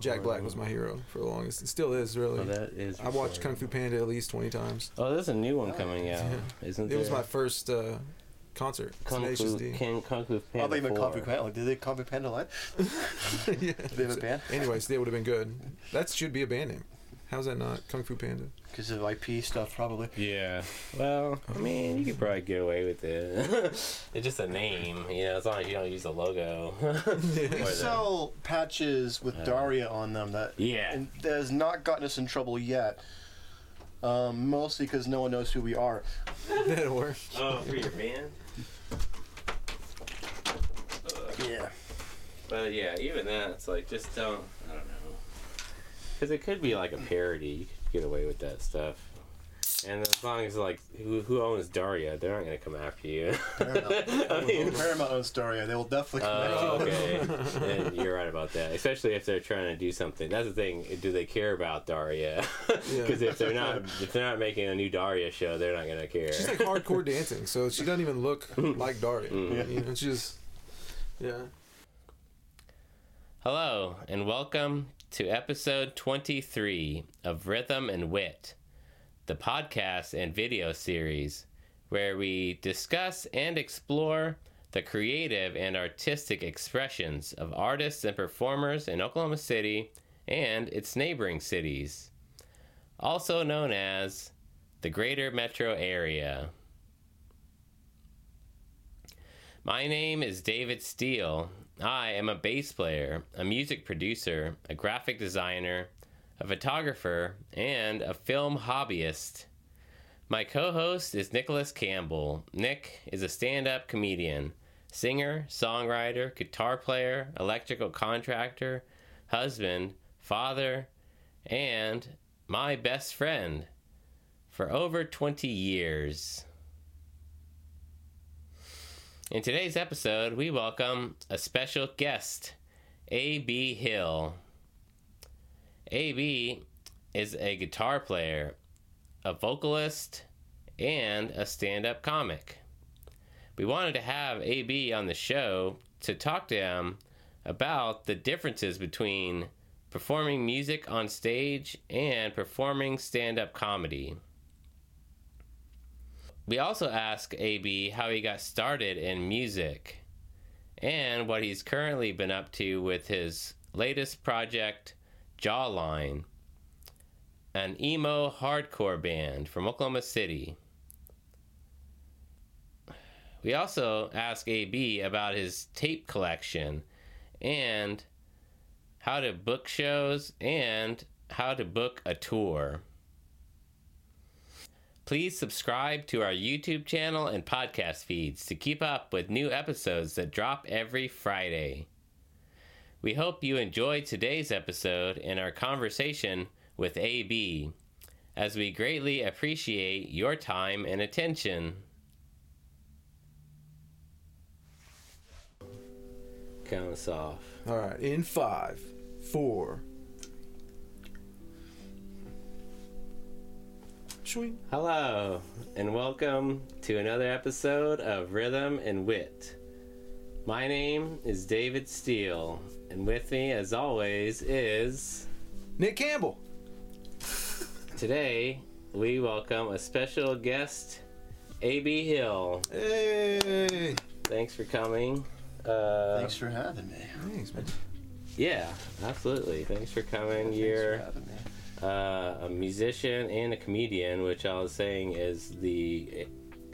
Jack Black was my hero for the longest. It still is really. Oh, that is. I watched Kung Fu Panda at least twenty times. Oh, there's a new one coming out, Yeah. isn't It there? was my first uh, concert. Kung Tenacious Fu, D. King, Kung Fu I Panda thought you meant Kung Fu Panda. Like, did they Kung Fu Panda live? yeah. They have a band? Anyways, they would have been good. That should be a band name. How's that not Kung Fu Panda? Because of IP stuff, probably. Yeah. Well, I mean, you could probably get away with it. it's just a name, you know, as long as you don't use the logo. we the- sell patches with Uh, Daria on them that yeah. and that has not gotten us in trouble yet. Um, mostly because no one knows who we are. That'll work. Oh, for your band? Yeah. But yeah, even that, it's like, just don't, I don't know. Because it could be like a parody. You could get away with that stuff. And as long as, like, who, who owns Daria, they're not going to come after you. Paramount. I mean, Paramount owns Daria. They will definitely come Oh, after okay. and you're right about that. Especially if they're trying to do something. That's the thing. Do they care about Daria? Because if they're not, if they're not making a new Daria show, they're not gonna care. She's like hardcore dancing, so she doesn't even look like Daria. Mm. You know, it's just yeah. Hello, and welcome to episode 23 of Rhythm and Wit, the podcast and video series where we discuss and explore the creative and artistic expressions of artists and performers in Oklahoma City and its neighboring cities, also known as the Greater Metro Area. My name is David Steele. I am a bass player, a music producer, a graphic designer, a photographer, and a film hobbyist. My co host is Nicholas Campbell. Nick is a stand up comedian, singer, songwriter, guitar player, electrical contractor, husband, father, and my best friend for over 20 years. In today's episode, we welcome a special guest, A.B. Hill. A.B. is a guitar player, a vocalist, and a stand up comic. We wanted to have A.B. on the show to talk to him about the differences between performing music on stage and performing stand up comedy. We also ask AB how he got started in music and what he's currently been up to with his latest project, Jawline, an emo hardcore band from Oklahoma City. We also ask AB about his tape collection and how to book shows and how to book a tour. Please subscribe to our YouTube channel and podcast feeds to keep up with new episodes that drop every Friday. We hope you enjoyed today's episode and our conversation with AB, as we greatly appreciate your time and attention. Count us off. All right, in five, four. Shwing. Hello, and welcome to another episode of Rhythm and Wit. My name is David Steele, and with me, as always, is. Nick Campbell. Today, we welcome a special guest, A.B. Hill. Hey. Thanks for coming. Uh, Thanks for having me. Thanks, man. Yeah, absolutely. Thanks for coming. Thanks You're for having me. Uh, a musician and a comedian, which I was saying is the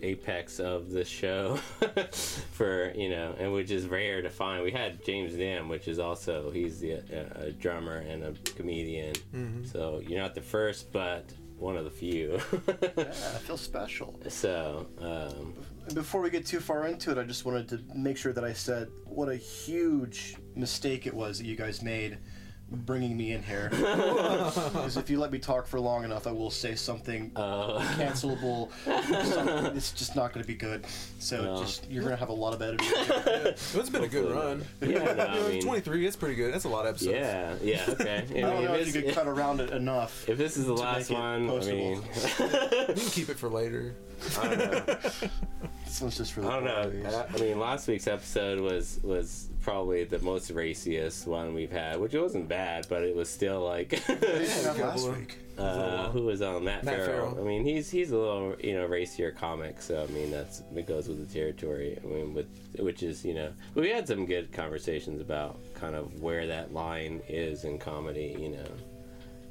apex of the show for you know, and which is rare to find. We had James Nim, which is also he's the, uh, a drummer and a comedian. Mhm. So you're not the first, but one of the few. Yeah, I feel special. so um, Before we get too far into it, I just wanted to make sure that I said what a huge mistake it was that you guys made bringing me in here. Because if you let me talk for long enough, I will say something uh, cancelable. something, it's just not going to be good. So No. just you're going to have a lot of editing. It's been a good run. Yeah, no, I You know, mean- 23, it's pretty good. That's a lot of episodes. yeah, yeah, okay. I don't know if this- you could cut around it enough. if this is the last one, I mean, You can keep it for later. I don't know. This one's just for the I don't know. I, I mean, last week's episode was was probably the most raciest one we've had, which wasn't bad, but it was still like. What did you have couple last week? Uh, who was on Matt, Matt Farrell? Farrell. I mean, he's he's a little you know racier comic, so I mean that's it goes with the territory. I mean, with which is you know we had some good conversations about kind of where that line is in comedy. You know,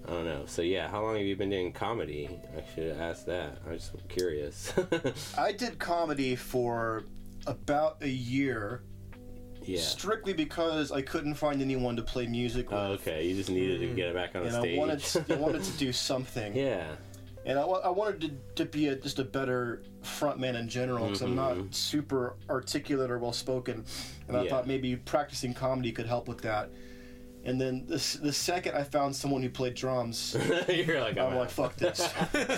I don't know. So yeah, how long have you been doing comedy? I should have asked that. I'm just curious. I did comedy for about a year, yeah. strictly because I couldn't find anyone to play music with. Oh, okay. You just needed to get it back on and the stage. I wanted, I wanted to do something. yeah. And I, I wanted to, to be a, just a better frontman in general because I'm not super articulate or well spoken. And I Mm-hmm. Yeah. thought maybe practicing comedy could help with that. And then the, the second I found someone who played drums, You're like, I'm I'm like, fuck this.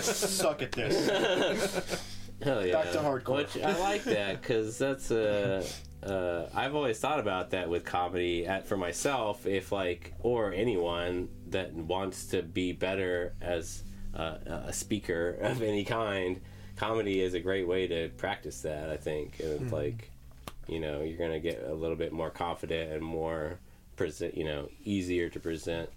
Suck at this. Hell yeah. Back to hardcore. Which I like that because that's uh, uh, I've always thought about that with comedy at, for myself. If like or anyone that wants to be better as uh, a speaker of any kind, comedy is a great way to practice that. I think and it's like you know you're gonna get a little bit more confident and more present. You know, easier to present.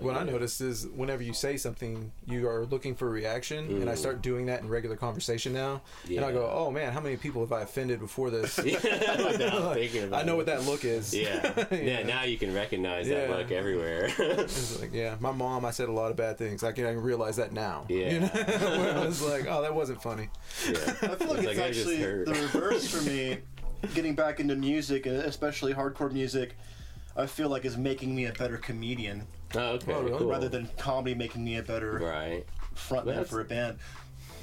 What I noticed is whenever you say something, you are looking for a reaction, and I start mm. doing that in regular conversation now. And I go, "Oh man, how many people have I offended before this?" Without thinking about I know it. what that look is. Yeah. You yeah. know? Now you can recognize that look everywhere. Like, yeah, my mom, I said a lot of bad things. I can, I can realize that now. Yeah. You know? Where I was like, oh, that wasn't funny. yeah. I feel like It's it's, like actually the reverse for me. Getting back into music, especially hardcore music, I feel like is making me a better comedian Oh, okay. Oh, really? Cool. rather than comedy making me a better right. frontman for a band.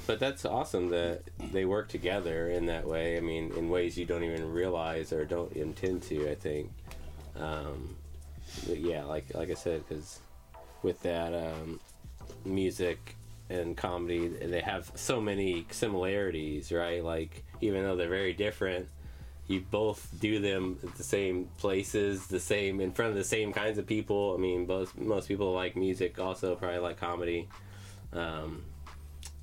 But that's awesome that they work together in that way. I mean, in ways you don't even realize or don't intend to. I think. Um, but yeah, like like I said, because with that um, music and comedy, they have so many similarities, right? Like even though they're very different, you both do them at the same places, the same in front of the same kinds of people. I mean, most most people like music, also probably like comedy. Um,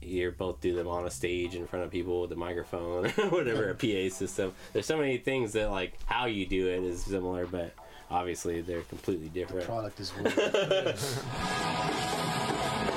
you both do them on a stage in front of people with a microphone or whatever, a PA system. There's so many things that like how you do it is similar, but obviously they're completely different. Product is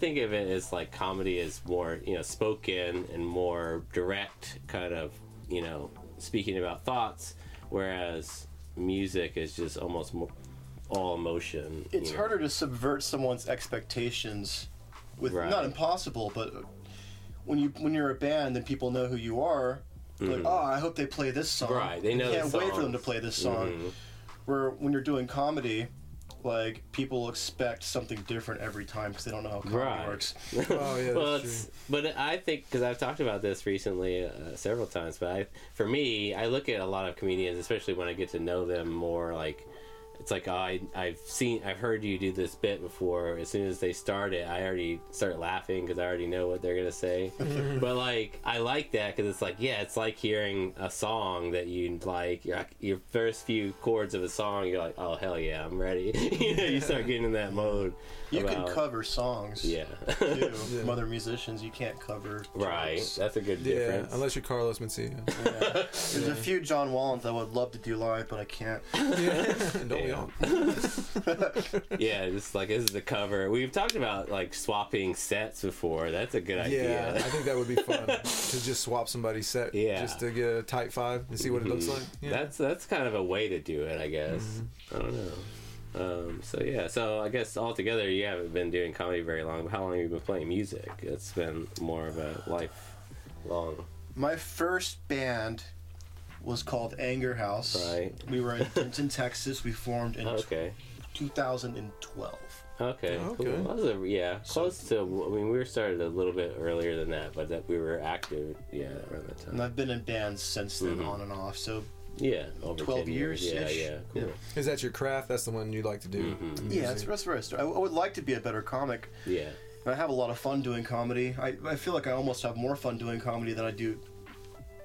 think of it as like comedy is more, you know, spoken and more direct, kind of, you know, speaking about thoughts, whereas music is just almost more all emotion. it's know. harder to subvert someone's expectations with Right. not impossible, but when you when you're a band and people know who you are, like oh, I hope they play this song. Mm-hmm. Right, they know You can't wait for them to play this song. Mhm. Where when you're doing comedy, like people expect something different every time because they don't know how comedy Right. works. Oh yeah, well, that's it's, true. but I think because I've talked about this recently uh, several times, but I, for me, I look at a lot of comedians, especially when I get to know them more. Like, it's like oh, I I've seen I've heard you do this bit before. As soon as they start it, I already start laughing because I already know what they're gonna say. but like, I like that because it's like yeah, it's like hearing a song that you like. Your, your first few chords of a song, you're like, oh hell yeah, I'm ready. you know, you start getting in that mode. You about- can cover songs. Yeah. Too, Yeah. from other musicians. You can't cover. Right, jokes. that's a good difference. Yeah, unless you're Carlos Mencia. Yeah. There's a few John Wallens I would love to do live, but I can't. yeah. Don't we Yeah. all? yeah, just like this is the cover. We've talked about like swapping sets before. That's a good idea. Yeah, idea. I think that would be fun to just swap somebody's set, Yeah. just to get a tight five and see what it looks like. Yeah. That's that's kind of a way to do it, I guess. Mm-hmm. I don't know. Um, so yeah, so I guess altogether you haven't been doing comedy very long. But how long have you been playing music? It's been more of a lifelong. My first band was called Anger House. Right. We were in Denton, Texas. We formed in Okay. 2012. Okay. Oh, Cool. That was a, yeah, close to. I mean, we were started a little bit earlier than that, but that we were active. Yeah, around that time. And I've been in bands since then, Mhm. on and off. So Yeah, over 12 10 years. Yeah, years-ish. yeah, cool. Yeah. Is that your craft? That's the one you like to do. Mhm. yeah, music? that's, that's where I started. I, I would like to be a better comic. Yeah. I have a lot of fun doing comedy. I, I feel like I almost have more fun doing comedy than I do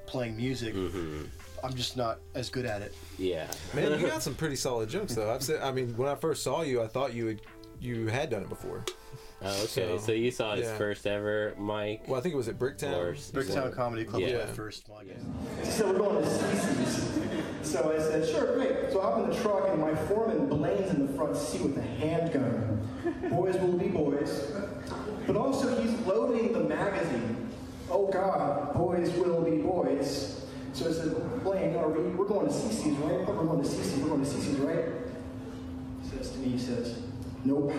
playing music. Mm-hmm. I'm just not as good at it. Yeah. Man, you got some pretty solid jokes though. I've said, I mean, when I first saw you, I thought you had you had done it before. Oh, okay. So, So, you saw his yeah. first ever mic. Well, I think it was at Bricktown. Or- Bricktown Comedy Club Yeah. was my first one. She said, we're going to CC's. So I said, sure, great. So I hop in the truck and my foreman Blaine's in the front seat with a handgun. Boys will be boys. But also he's loading the magazine. Oh God, boys will be boys. So I said, Blaine, are we, we're going to CC's, right? We're going to CC's, we're going to CC's, right? He says to me, he says, nope.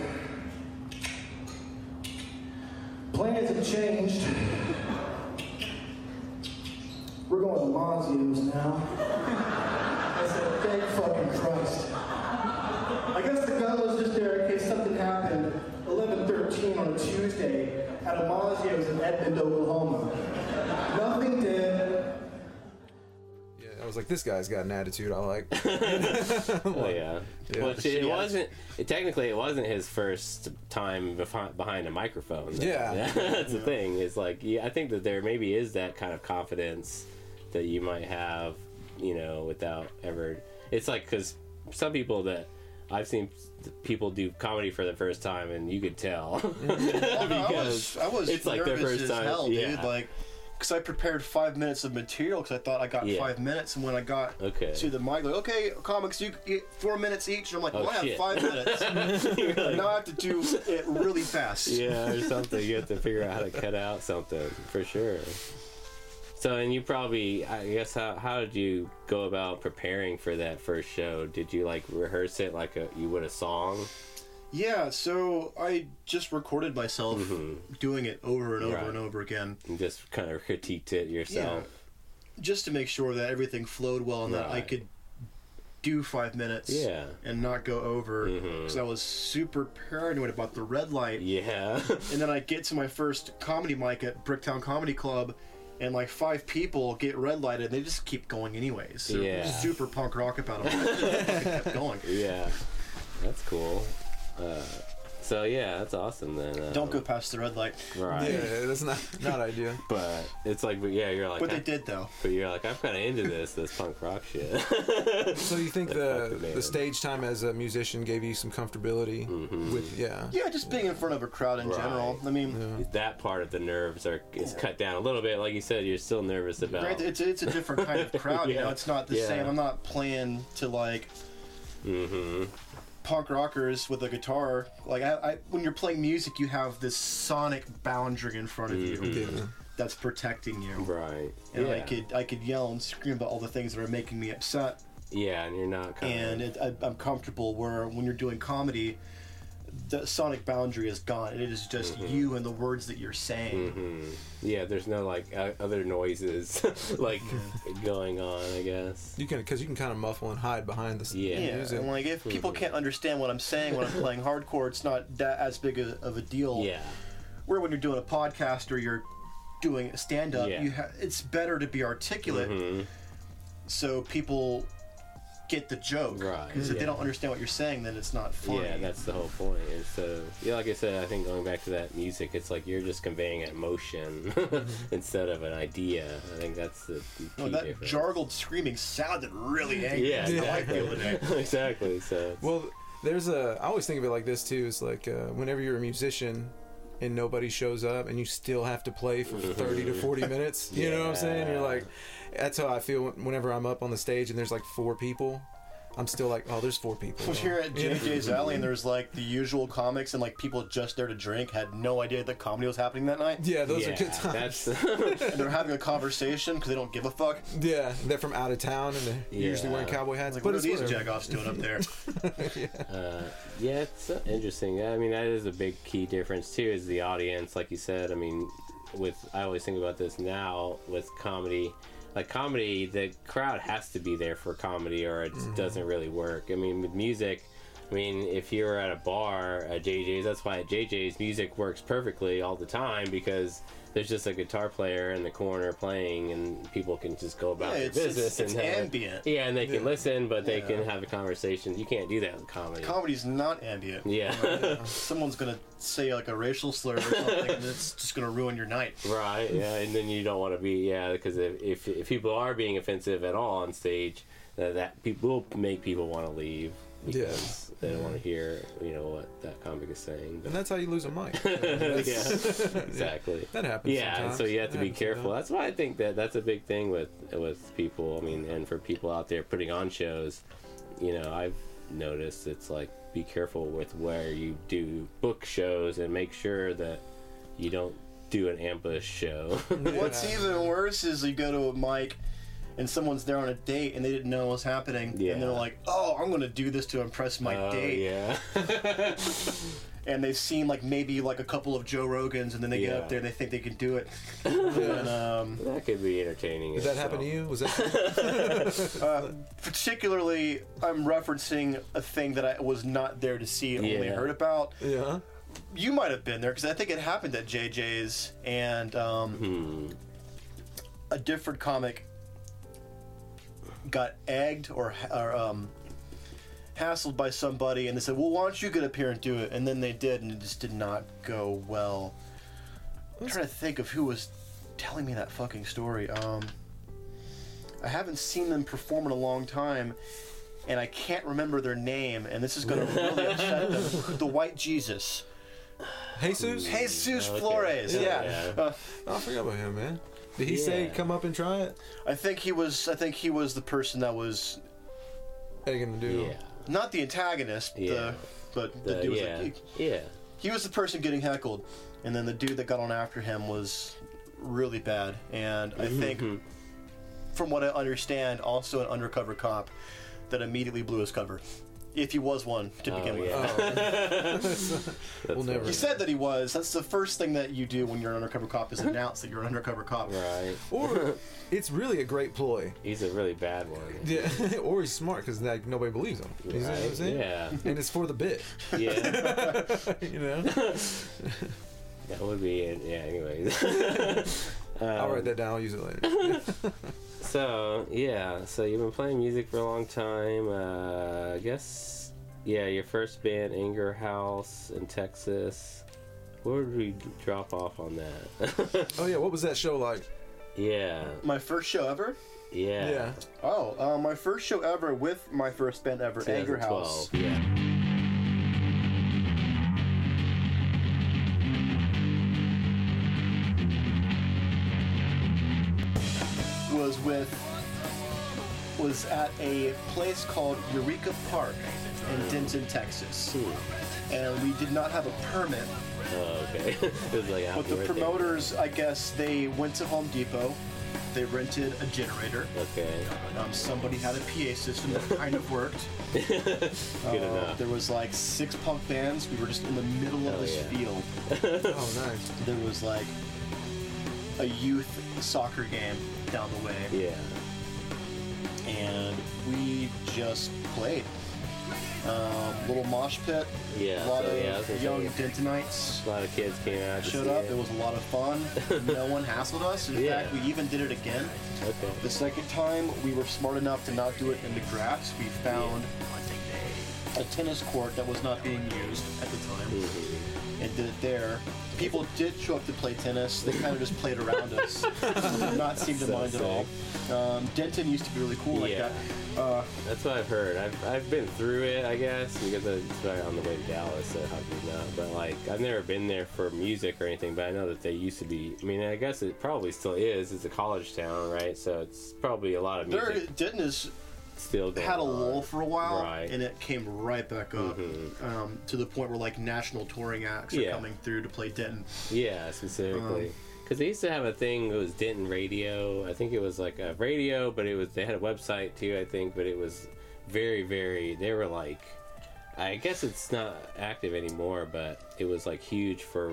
Plans have changed. We're going to Mazzio's now. I said, thank fucking Christ. I guess the gun was just there in case something happened 11:13 on a Tuesday at a Mazzio's in Edmond, Oklahoma. Nothing was like, this guy's got an attitude. I like. Oh yeah. Yeah. Well, see, it Yeah. wasn't. It, technically, it wasn't his first time behind, behind a microphone. though. Yeah. that's the thing. Is like, yeah, I think that there maybe is that kind of confidence that you might have, you know, without ever. It's like because some people that I've seen people do comedy for the first time, and you could tell Oh, mm-hmm. no, I because was, I was it's like their nervous first as time. hell, yeah. dude. Like, because I prepared five minutes of material because I thought I got Yeah. five minutes, and when I got Okay. to the mic, like, okay, comics, you get four minutes each, and I'm like, Oh, well, I have five minutes. Like, now I have to do it really fast. yeah, or something. You have to figure out how to cut out something for sure. So, and you probably, I guess, how how did you go about preparing for that first show? Did you like rehearse it like a you would a song? Yeah, so I just recorded myself doing it over and over Mm-hmm. Right. and over again, And just kind of critiqued it yourself. Yeah. just to make sure that everything flowed well and that I could do five minutes Yeah. and not go over because I was super paranoid about the red light. Yeah. And then I get to my first comedy mic at Bricktown Comedy Club, and like five people get red lighted, and they just keep going anyways. They're Yeah. super punk rock about it. I kept going. yeah. That's cool. Uh, so yeah, that's awesome then. Uh, Don't go past the red light. Right. Yeah, that's not not ideal. But it's like, but yeah, you're like, But I- they did though. but you're like, I'm kind of into this, this punk rock shit. So you think Fuck the the man. the stage time as a musician gave you some comfortability with yeah. Yeah, just being in front of a crowd in Right. general. I mean, that part of the nerves are is cut down a little bit. Like you said, you're still nervous about. granted, it's it's a different kind of crowd. You know, Yeah. it's not the Yeah. same. I'm not playing to like hmm punk rockers with a guitar. Like I, I, when you're playing music, you have this sonic boundary in front of you mm-hmm. Yeah. that's protecting you. Right. And yeah. I could I could yell and scream about all the things that are making me upset. Yeah, and you're not kind and of. it, I, I'm comfortable where when you're doing comedy, the sonic boundary is gone. It is just Mm-hmm. you and the words that you're saying. Yeah, there's no like uh, other noises like going on. I guess. You can because you can kind of muffle and hide behind the s- Yeah. Yeah, music. and like if people Mm-hmm. can't understand what I'm saying when I'm playing hardcore, it's not that as big a, of a deal. Yeah. Where when you're doing a podcast or you're doing stand up, Yeah. you ha- it's better to be articulate, Mhm. so people get the joke. Right, Because if yeah. they don't understand what you're saying, then it's not funny. Yeah, that's the whole point. And so, yeah, like I said, I think going back to that music, it's like you're just conveying an emotion instead of an idea. I think that's the key No, that difference. jargled screaming sounded really angry. Yeah, I liked the other day. exactly. exactly. So, Well, there's a. I always think of it like this too. It's like uh, whenever you're a musician and nobody shows up, and you still have to play for 30 to 40 minutes. You know what I'm saying? You're like, that's how I feel whenever I'm up on the stage and there's like four people. I'm still like, oh, there's four people. was here at Yeah. JJ's Alley, and there's like the usual comics and like people just there to drink had no idea that comedy was happening that night. Yeah, those yeah, are good times. that's And they're having a conversation because they don't give a fuck. Yeah, they're from out of town and they're usually wearing cowboy hats. Like, but what are it's these whatever. jagoffs doing up there? uh, yeah, it's uh, interesting. I mean, that is a big key difference too. Is the audience, like you said. I mean, with I always think about this now with comedy. Like comedy, the crowd has to be there for comedy, or it Mm-hmm. doesn't really work. I mean, with music, I mean, if you're at a bar at JJ's, that's why at JJ's music works perfectly all the time because there's just a guitar player in the corner playing, and people can just go about Yeah, their it's- it's- business it's and have, ambient. Yeah, and they can Yeah. listen, but they Yeah. can have a conversation. You can't do that with comedy. Comedy's not ambient. yeah. Someone's gonna say like a racial slur or something, and it's just gonna ruin your night. Right, yeah, and then you don't want to be, yeah, because if, if, if people are being offensive at all on stage, that, that people will make people want to leave because they don't want to hear, you know, what that comic is saying. And that's how you lose a mic. yeah, exactly. That happens. Yeah, and sometimes. so you have to That be careful. sometimes. That's why I think that that's a big thing with with people. I mean, and for people out there putting on shows, you know, I've noticed it's like be careful with where you do book shows and make sure that you don't do an ambush show. What's even worse is you go to a mic and someone's there on a date and they didn't know what was happening, Yeah. and they're like, "Oh, I'm gonna do this to impress my Oh, date," yeah. and they've seen like maybe like a couple of Joe Rogans, and then they get up there and they think they can do it. and, um, that could be entertaining. Did that happen to you? Was that? uh, particularly, I'm referencing a thing that I was not there to see and only heard about. yeah. You might have been there because I think it happened at JJ's, and um, Hmm. a different comic got egged or, or um, hassled by somebody, and they said, "Well, why don't you get up here and do it?" And then they did, and it just did not go well. I'm trying to think of who was telling me that fucking story. Um, I haven't seen them perform in a long time, and I can't remember their name. And this is going to really upset them. The White Jesus, Jesus? Jesus Okay. Flores. Yeah, Yeah. yeah. Uh, Oh, I forgot about him, man. Did he say come up and try it? I think he was. I think he was the person that was Egging to do. Yeah. not the antagonist, Yeah. the, but the, The- dude was yeah. like, yeah. he was the person getting heckled, and then the dude that got on after him was really bad. And I Mm-hmm. think, from what I understand, also an undercover cop that immediately blew his cover, if he was one to Oh, begin with. yeah. Oh, We'll never- He said that he was. That's the first thing that you do when you're an undercover cop is announce that you're an undercover cop. Right. or it's really a great ploy. He's a really bad one. Yeah, or he's smart because like nobody believes him. You know what I'm Right? saying? Yeah. And it's for the bit. Yeah. You know. That would be it. Yeah, anyways. I'll Um, write that down. I'll use it later. So, yeah, so you've been playing music for a long time. Uh, I guess, yeah, your first band, Anger House in Texas. Where did we drop off on that? Oh yeah, what was that show like? yeah, My first show ever. yeah. Yeah. Oh, uh, my first show ever with my first band ever, Anger House. 2012, Yeah. Was with was at a place called Eureka Park in Denton, Texas. And we did not have a permit, Oh, okay. it was like but the outdoor thing. promoters, I guess, they went to Home Depot. They rented a generator. Okay. Um, somebody had a PA system that kind of worked. Good Uh, enough. There was like six punk bands. We were just in the middle of Hell this yeah. field. Oh nice. There was like a youth soccer game down the way. Yeah. and we just played. Um, little mosh pit. Yeah, A lot so, of yeah, I was gonna young Dentonites A lot of kids came out. showed up. It. It was a lot of fun. no one hassled us. In Yeah. fact, we even did it again. Okay. The second time, we were smart enough to not do it in the grass. We found a tennis court that was not being used at the time Mm-hmm. and did it there. People did show up to play tennis. They kind of just played around us. Did not seem to So mind at all. Um, Denton used to be really cool like Yeah. that. Uh, That's what I've heard. I've, I've been through it, I guess, because it's right on the way to Dallas, so how could you not? But, like, I've never been there for music or anything, but I know that they used to be. I mean, I guess it probably still is. It's a college town, right? So it's probably a lot of music. there, Denton is still going had a lull for a while, Right. and it came right back up Mhm. um, to the point where like national touring acts are Yeah. coming through to play Denton. Yeah, specifically. Um, Because they used to have a thing. It was Denton Radio. I think it was like a radio, but it was they had a website too. I think, but it was very, very. They were like, I guess it's not active anymore, but it was like huge for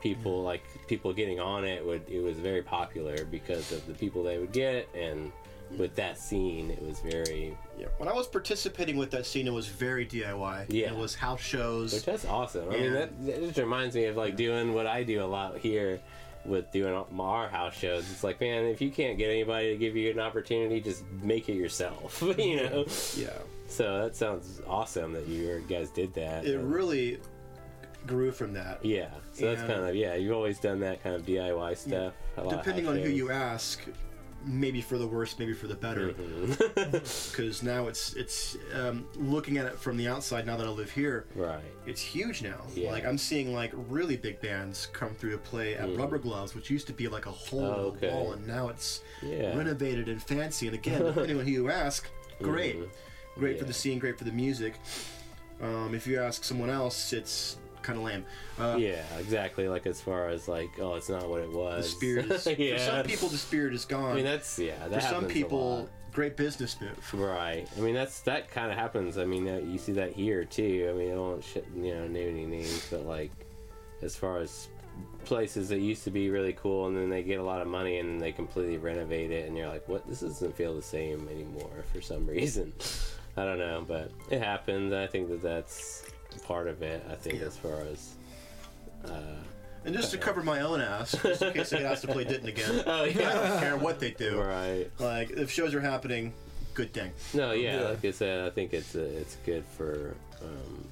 people. Like people getting on it would. It was very popular because of the people they would get and with that scene, it was very. Yeah. When I was participating with that scene, it was very DIY. Yeah. It was house shows. Which that's awesome. I mean, that, that just reminds me of like doing what I do a lot here with doing our house shows. It's like, man, if you can't get anybody to give you an opportunity, just make it yourself. you know. yeah. So that sounds awesome that you guys did that. It And- really grew from that. Yeah. So that's kind of yeah. You've always done that kind of DIY stuff. a lot Depending on who you ask, maybe for the worse, maybe for the better. Mm-hmm. Because now it's it's um, looking at it from the outside. Now that I live here, Right. it's huge now. Yeah. Like I'm seeing like really big bands come through to play at Rubber Gloves, which used to be like a hole Mm. Oh, in the wall, and now it's Yeah. renovated and fancy. And again, on who you ask, great, great for Mm-hmm. Yeah. the scene, great for the music. Um, if you ask someone else, it's kind of lame. Uh, Yeah, exactly. Like as far as like, oh, it's not what it The was. spirit is yeah. for some people the spirit is gone. I mean, that's yeah. That for some people, great business move. Right. I mean, that's that kind of happens. I mean, uh, you see that here too. I mean, I won't you know name any names, but like as far as places that used to be really cool, and then they get a lot of money and they completely renovate it, and you're like, what? This doesn't feel the same anymore for some reason. I don't know, but it happens. I think that that's part of it. I think Yeah. as far as. Uh, And just to cover my own ass, just in case I get asked to play Denton again, oh I yeah. don't care what they do. right. Like if shows are happening, good thing. No, yeah, Yeah. like I said, I think it's uh, it's good for um,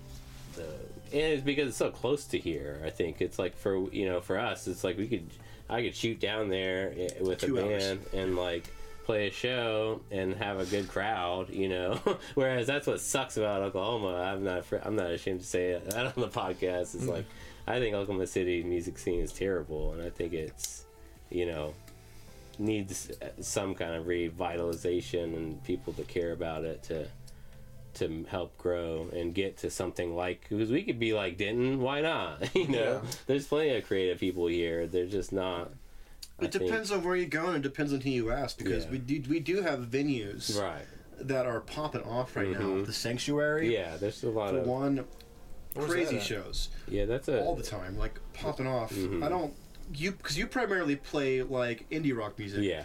the and it's because it's so close to here. I think it's like for you know for us, it's like we could I could shoot down there eh, with Two a hours. band and like play a show and have a good crowd, you know. Whereas that's what sucks about Oklahoma. I'm not fr- I'm not ashamed to say it that on the podcast. It's mm. like I think Oklahoma City music scene is terrible, and I think it's you know needs uh, some kind of revitalization and people to care about it to to help grow and get to something like because we could be like Denton, why not? you know, Yeah. there's plenty of creative people here. They're just not. I It think- depends on where you go and it depends on who you ask because Yeah. we do we do have venues right? that are popping off right now. Mhm. The Sanctuary, Yeah, there's a lot of one, crazy shows yeah. That's a all the time, like popping off. Mhm. I don't you because you primarily play like indie rock music, yeah,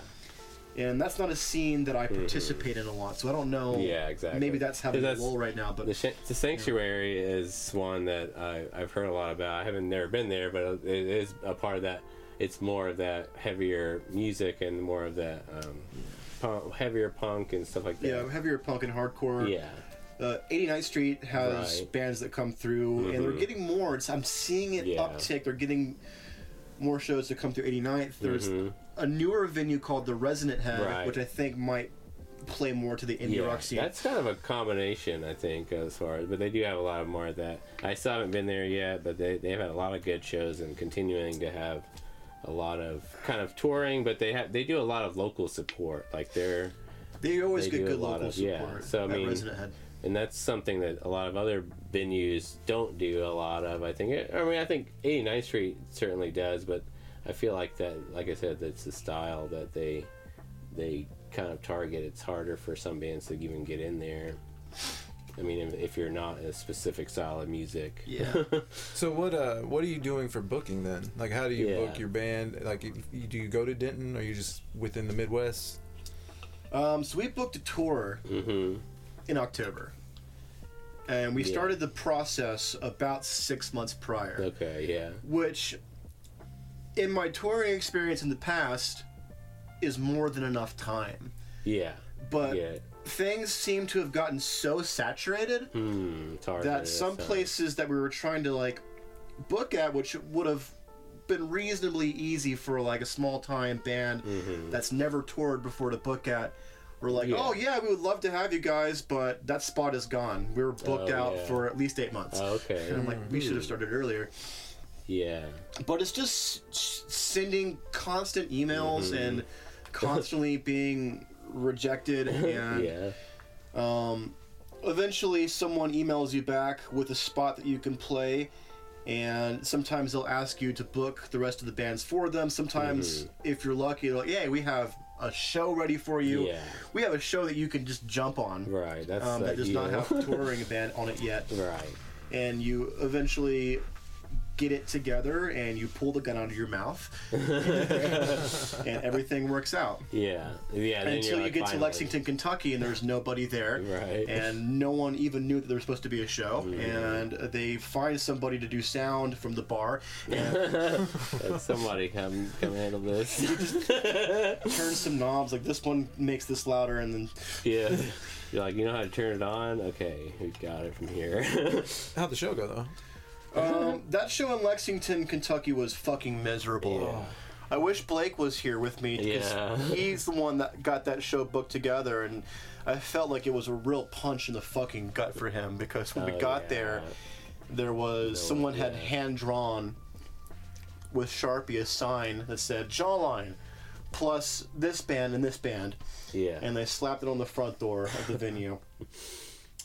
and that's not a scene that I participate in a lot, so I don't know. Mm-hmm. Yeah, exactly. Maybe that's having That's- a lull right now, but The, sh- the sanctuary is one that I, I've heard a lot about. I haven't never been there, but it is a part of that. It's more of that heavier music and more of that um, punk, heavier punk and stuff like that. yeah, heavier punk and hardcore. yeah, Uh, 89th Street has Right. bands that come through, and they're Mhm. getting more. It's, I'm seeing it Yeah. uptick. They're getting more shows to come through 89th. There's Mhm. a newer venue called the Resonant Head, Right. which I think might play more to the indie yeah. rock scene. That's kind of a combination, I think, as far as. But they do have a lot of more of that. I still haven't been there yet, but they they've had a lot of good shows and continuing to have a lot of kind of touring. But they have they do a lot of local support, like they're. they always they get good lot local of- yeah. So, I mean, Head. and that's something that a lot of other venues don't do a lot of. I think. I mean, I think 89th Street certainly does, but I feel like that, like I said, that's the style that they they kind of target. It's harder for some bands to even get in there. I mean, if, if you're not a specific style of music. Yeah. So what uh what are you doing for booking then? Like how do you Yeah. book your band? Like you, do you go to Denton or are you just within the Midwest? um, so we booked a tour hmm in October, and we Yeah. started the process about six months prior. Okay. Yeah. which in my touring experience in the past is more than enough time Yeah. but yeah. Things seem to have gotten so saturated Hmm. Hard that to- some so- places that we were trying to like book at which would have been reasonably easy for like a small time band Mhm. that's never toured before to book at we're like Yeah. oh yeah we would love to have you guys but that spot is gone we were booked Oh, out yeah. for at least eight months Oh, okay. and i'm like we should have started earlier Yeah. but it's just sending constant emails Mm-hmm. and constantly being rejected and Yeah. um, eventually someone emails you back with a spot that you can play and sometimes they'll ask you to book the rest of the bands for them sometimes if you're lucky they'll yeah we have a show ready for you Yeah. we have a show that you can just jump on Right. That's um, that does not have a touring band on it yet right. and you eventually get it together and you pull the gun out of your mouth and everything works out Yeah, yeah. Until you're you like, get to finally. Lexington, Kentucky, and there's nobody there, Right. and no one even knew that there was supposed to be a show, Mm-hmm. and they find somebody to do sound from the bar, and somebody come come handle this. turn some knobs. Like this one makes this louder, and then yeah. You're like, you know how to turn it on? Okay, we got it from here. How'd the show go though? Um, that show in Lexington, Kentucky, was fucking miserable. Yeah. I wish Blake was here with me because Yeah. he's the one that got that show booked together, and I felt like it was a real punch in the fucking gut for him because when we Oh, got yeah. there, there was someone had hand drawn with Sharpie a sign that said Jawline plus this band and this band, yeah. and they slapped it on the front door of the venue.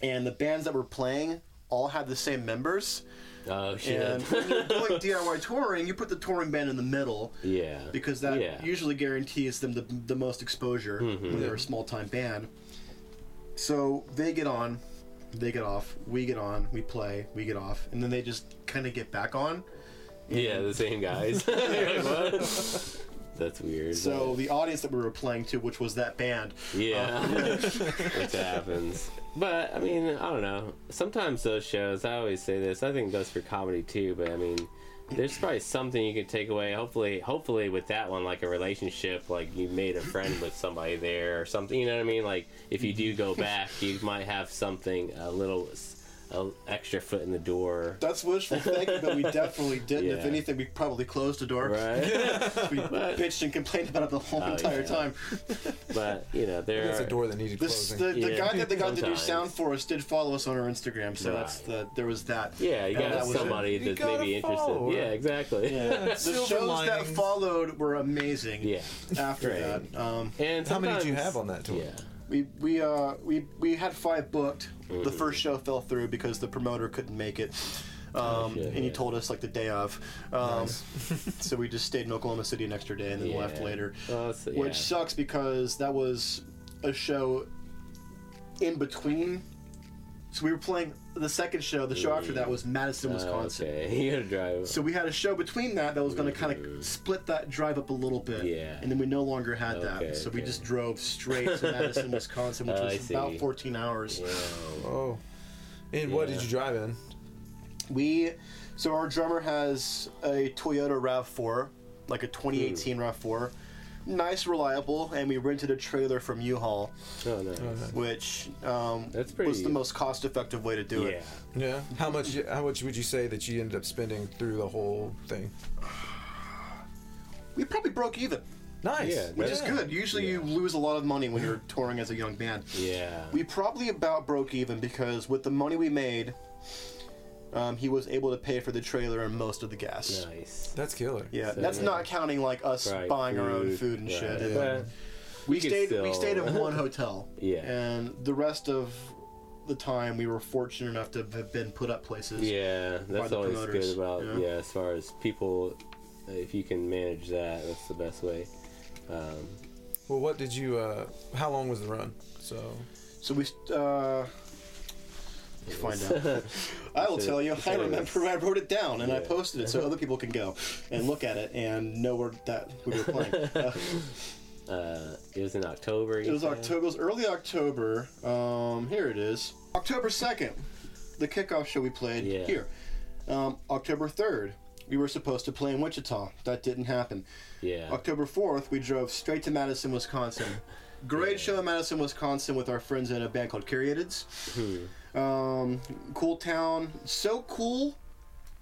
And the bands that were playing all had the same members. Oh shit. And when you're doing DIY touring, you put the touring band in the middle yeah. because that Yeah. usually guarantees them the, the most exposure when mm-hmm. they're a small time band. So they get on, they get off, we get on, we play, we get off, and then they just kind of get back on. Yeah, the same guys. Like. That's weird. So the audience that we were playing to, which was that band, Yeah, uh, which happens. But I mean, I don't know. Sometimes those shows, I always say this. I think it goes for comedy too. But I mean, there's probably something you can take away. Hopefully, hopefully with that one, like a relationship, like you made a friend with somebody there or something. You know what I mean? Like if you do go back, you might have something a little, a extra foot in the door. that's wishful thinking, but we definitely didn't. If anything, we probably closed the door. Right, We bitched and complained about it the whole Oh, entire yeah. time. but you know there is a door that needed This, closing. the, the Yeah. guy that they got to do Sometimes. sound for us did follow us on our Instagram, so that's the there was that. yeah, you got that was it. somebody that may gotta interested. follow. Yeah, exactly. Yeah. the Silver shows that followed were amazing. Yeah. After Right. that, um, And How many did you have on that tour? Yeah. we we uh we we had five booked. Mm-hmm. The first show fell through because the promoter couldn't make it. Um, Oh, shit, and he yeah. told us like the day of, um, so we just stayed in Oklahoma City an extra day and then left Yeah. later, Well, it's- which yeah. sucks because that was a show in between. So we were playing the second show. The show after that was Madison, Wisconsin. Oh, Okay, you gotta drive. So we had a show between that that was going to kind of split that drive up a little bit. Yeah. And then we no longer had Okay, that. So we okay. just drove straight to Madison, Wisconsin, which Oh, I was about 14 hours. Yeah. Oh. And what did Yeah. you drive in? We, so our drummer has a Toyota RAV4, like a 2018 Hmm. RAV4. Nice, reliable, and we rented a trailer from U-Haul, Oh, nice. which um, That's pretty- was the most cost-effective way to do Yeah. it. Yeah. How much? How much would you say that you ended up spending through the whole thing? We probably broke even, Nice. Yeah, which is Yeah. good. Usually you lose a lot of money when you're touring as a young band. Yeah. We probably about broke even because with the money we made, um, he was able to pay for the trailer and most of the gas. nice. That's killer. Yeah, So, that's yeah. not counting like us Right, buying our own food, food and right. shit. Yeah. But We you could stayed. We still- stayed in one hotel. Yeah. And the rest of the time, we were fortunate enough to have been put up places. yeah, that's the always promoters, good about you know? yeah. As far as people, if you can manage that, that's the best way. Um, Well, what did you? uh How long was the run? So. So we. Uh, find out. I will tell you. you I said it was- remember I wrote it down and I posted it so other people can go and look at it and know where that we were playing. Uh, uh, it was in October. It was said? October. It was early October. Um, here it is. October second, the kickoff show we played Yeah. here. Um, October third, we were supposed to play in Wichita. That didn't happen. Yeah. October fourth, we drove straight to Madison, Wisconsin. Great show in Madison, Wisconsin, with our friends in a band called Caryatids. Hmm. Um, cool town. So cool,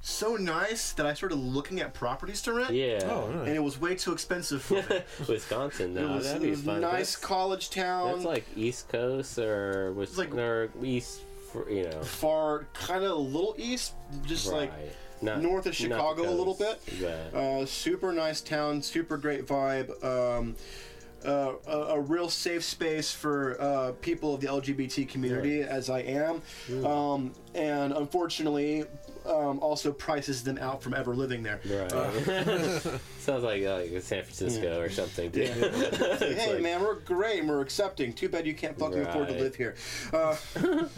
so nice that I started looking at properties to rent. Yeah. Oh, And it was way too expensive for me. Wisconsin. it was, that'd it be was fun. nice That's, college town. that's like East Coast or was like- or East, for, you know. far, kind of a little east, just like right. Not- north of not the Chicago a little coast, but- uh, super nice town, super great vibe. Um, uh, a, a real safe space for uh, people of the LGBT community, as I am, um, and unfortunately, um, also prices them out from ever living there. Right. Sounds like like San Francisco or something. Too. It's hey like- man, we're great and we're accepting. Too bad you can't fucking afford to live here. Uh,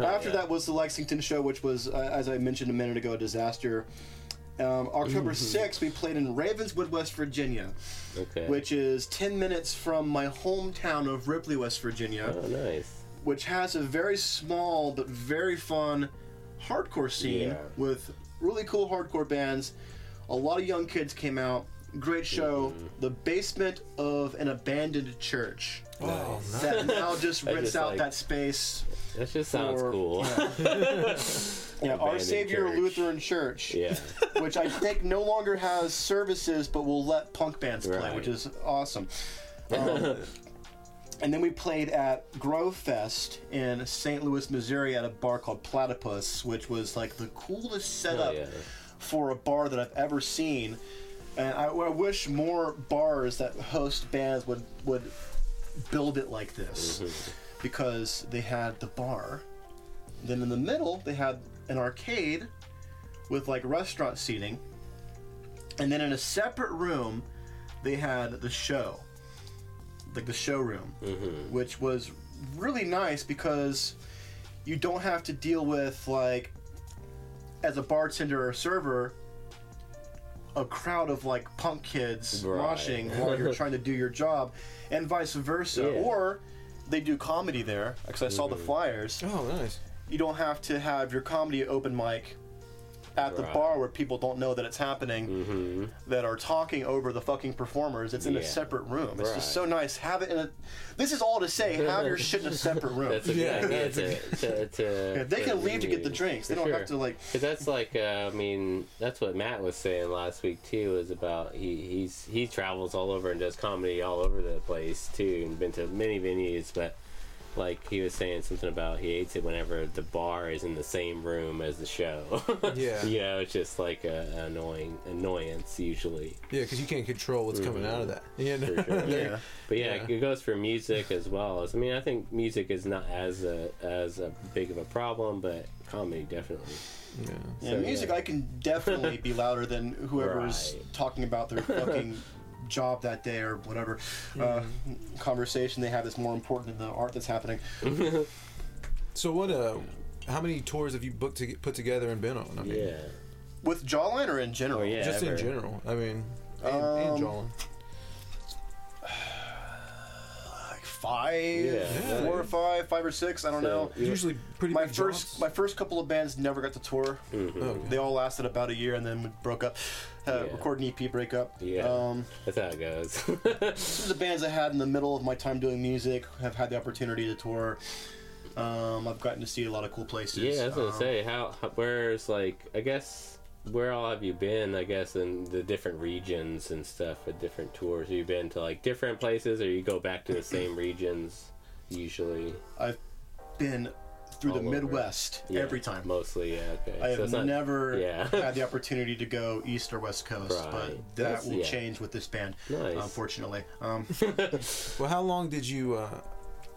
after yeah. that was the Lexington show, which was, uh, as I mentioned a minute ago, a disaster. Um, October 6th, we played in Ravenswood, West Virginia, Okay. which is 10 minutes from my hometown of Ripley, West Virginia, Oh, nice. which has a very small but very fun hardcore scene Yeah. with really cool hardcore bands. A lot of young kids came out. Great show. Mm-hmm. The basement of an abandoned church Oh, nice. that now just I rents just out like- that space. That just sounds for- cool. Yeah, Our Abandoned Savior church. Lutheran Church. yeah. which I think no longer has services, but will let punk bands play, Right. which is awesome. Um, and then we played at Grove Fest in St. Louis, Missouri, at a bar called Platypus, which was like the coolest setup yeah. for a bar that I've ever seen. And I, I wish more bars that host bands would would build it like this, mm-hmm. because they had the bar, then in the middle they had an arcade with like restaurant seating, and then in a separate room they had the show, like the showroom, mm-hmm. which was really nice because you don't have to deal with like as a bartender or server a crowd of like punk kids Right. moshing while you're trying to do your job and vice versa Yeah. or they do comedy there because i saw the mm-hmm. flyers Oh, nice. you don't have to have your comedy open mic at the Right. bar where people don't know that it's happening Mm-hmm. that are talking over the fucking performers it's in a separate room it's Right. just so nice have it in a this is all to say have your shit in a separate room That's a good Yeah, idea that's a to, to, to, Yeah, they can leave to get the drinks. They don't have to like. Because that's like, uh, I mean, that's what Matt was saying last week too. Is about he he's he travels all over and does comedy all over the place too, and been to many venues. But like he was saying something about he hates it whenever the bar is in the same room as the show. Yeah. you know, it's just like a annoying annoyance usually. Yeah, because you can't control what's coming out of mm-hmm. that. Yeah, For sure. Yeah. But yeah, Yeah. it goes for music as well. As I mean, I think music is not as a as a big of a problem, but comedy definitely. yeah. Yeah, So, music, yeah. I can definitely be louder than whoever's Right. talking about their fucking job that day or whatever uh, conversation they have that's more important than the art that's happening. So what? Uh, how many tours have you booked to get, put together and been on? I mean, Yeah. With Jawline or in general? Oh, yeah. just in general. I mean, and, Um, and Jawline. Five, Yeah. four or five, five or six. I don't So, know. Usually pretty My big first, jobs. my first couple of bands never got to tour. Mhm. Oh, okay. They all lasted about a year and then we broke up. Uh, Yeah. Record an EP breakup. Yeah. Um, That's how it goes. some of the bands I had in the middle of my time doing music have had the opportunity to tour. Um, I've gotten to see a lot of cool places. yeah, I was gonna Um, say how, how where's like I guess where all have you been? I guess in the different regions and stuff with different tours. Have you been to like different places, or you go back to the same regions usually? I've been through the over. Midwest Yeah, every time. Mostly, yeah. Okay. I So have not- never yeah. had the opportunity to go east or west coast, Right. but that That's- will yeah. change with this band, Nice. unfortunately. Um, Well, how long did you? Uh,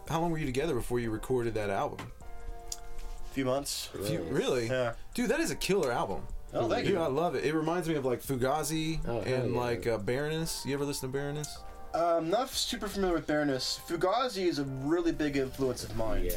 how long were you together before you recorded that album? a few months. If you- really? Yeah. Dude, that is a killer album. Oh, thank Dude, you. I love it. It reminds me of like Fugazi Oh, and yeah. like uh, Baroness. You ever listen to Baroness? I'm not super familiar with Baroness. Fugazi is a really big influence of mine. Yeah.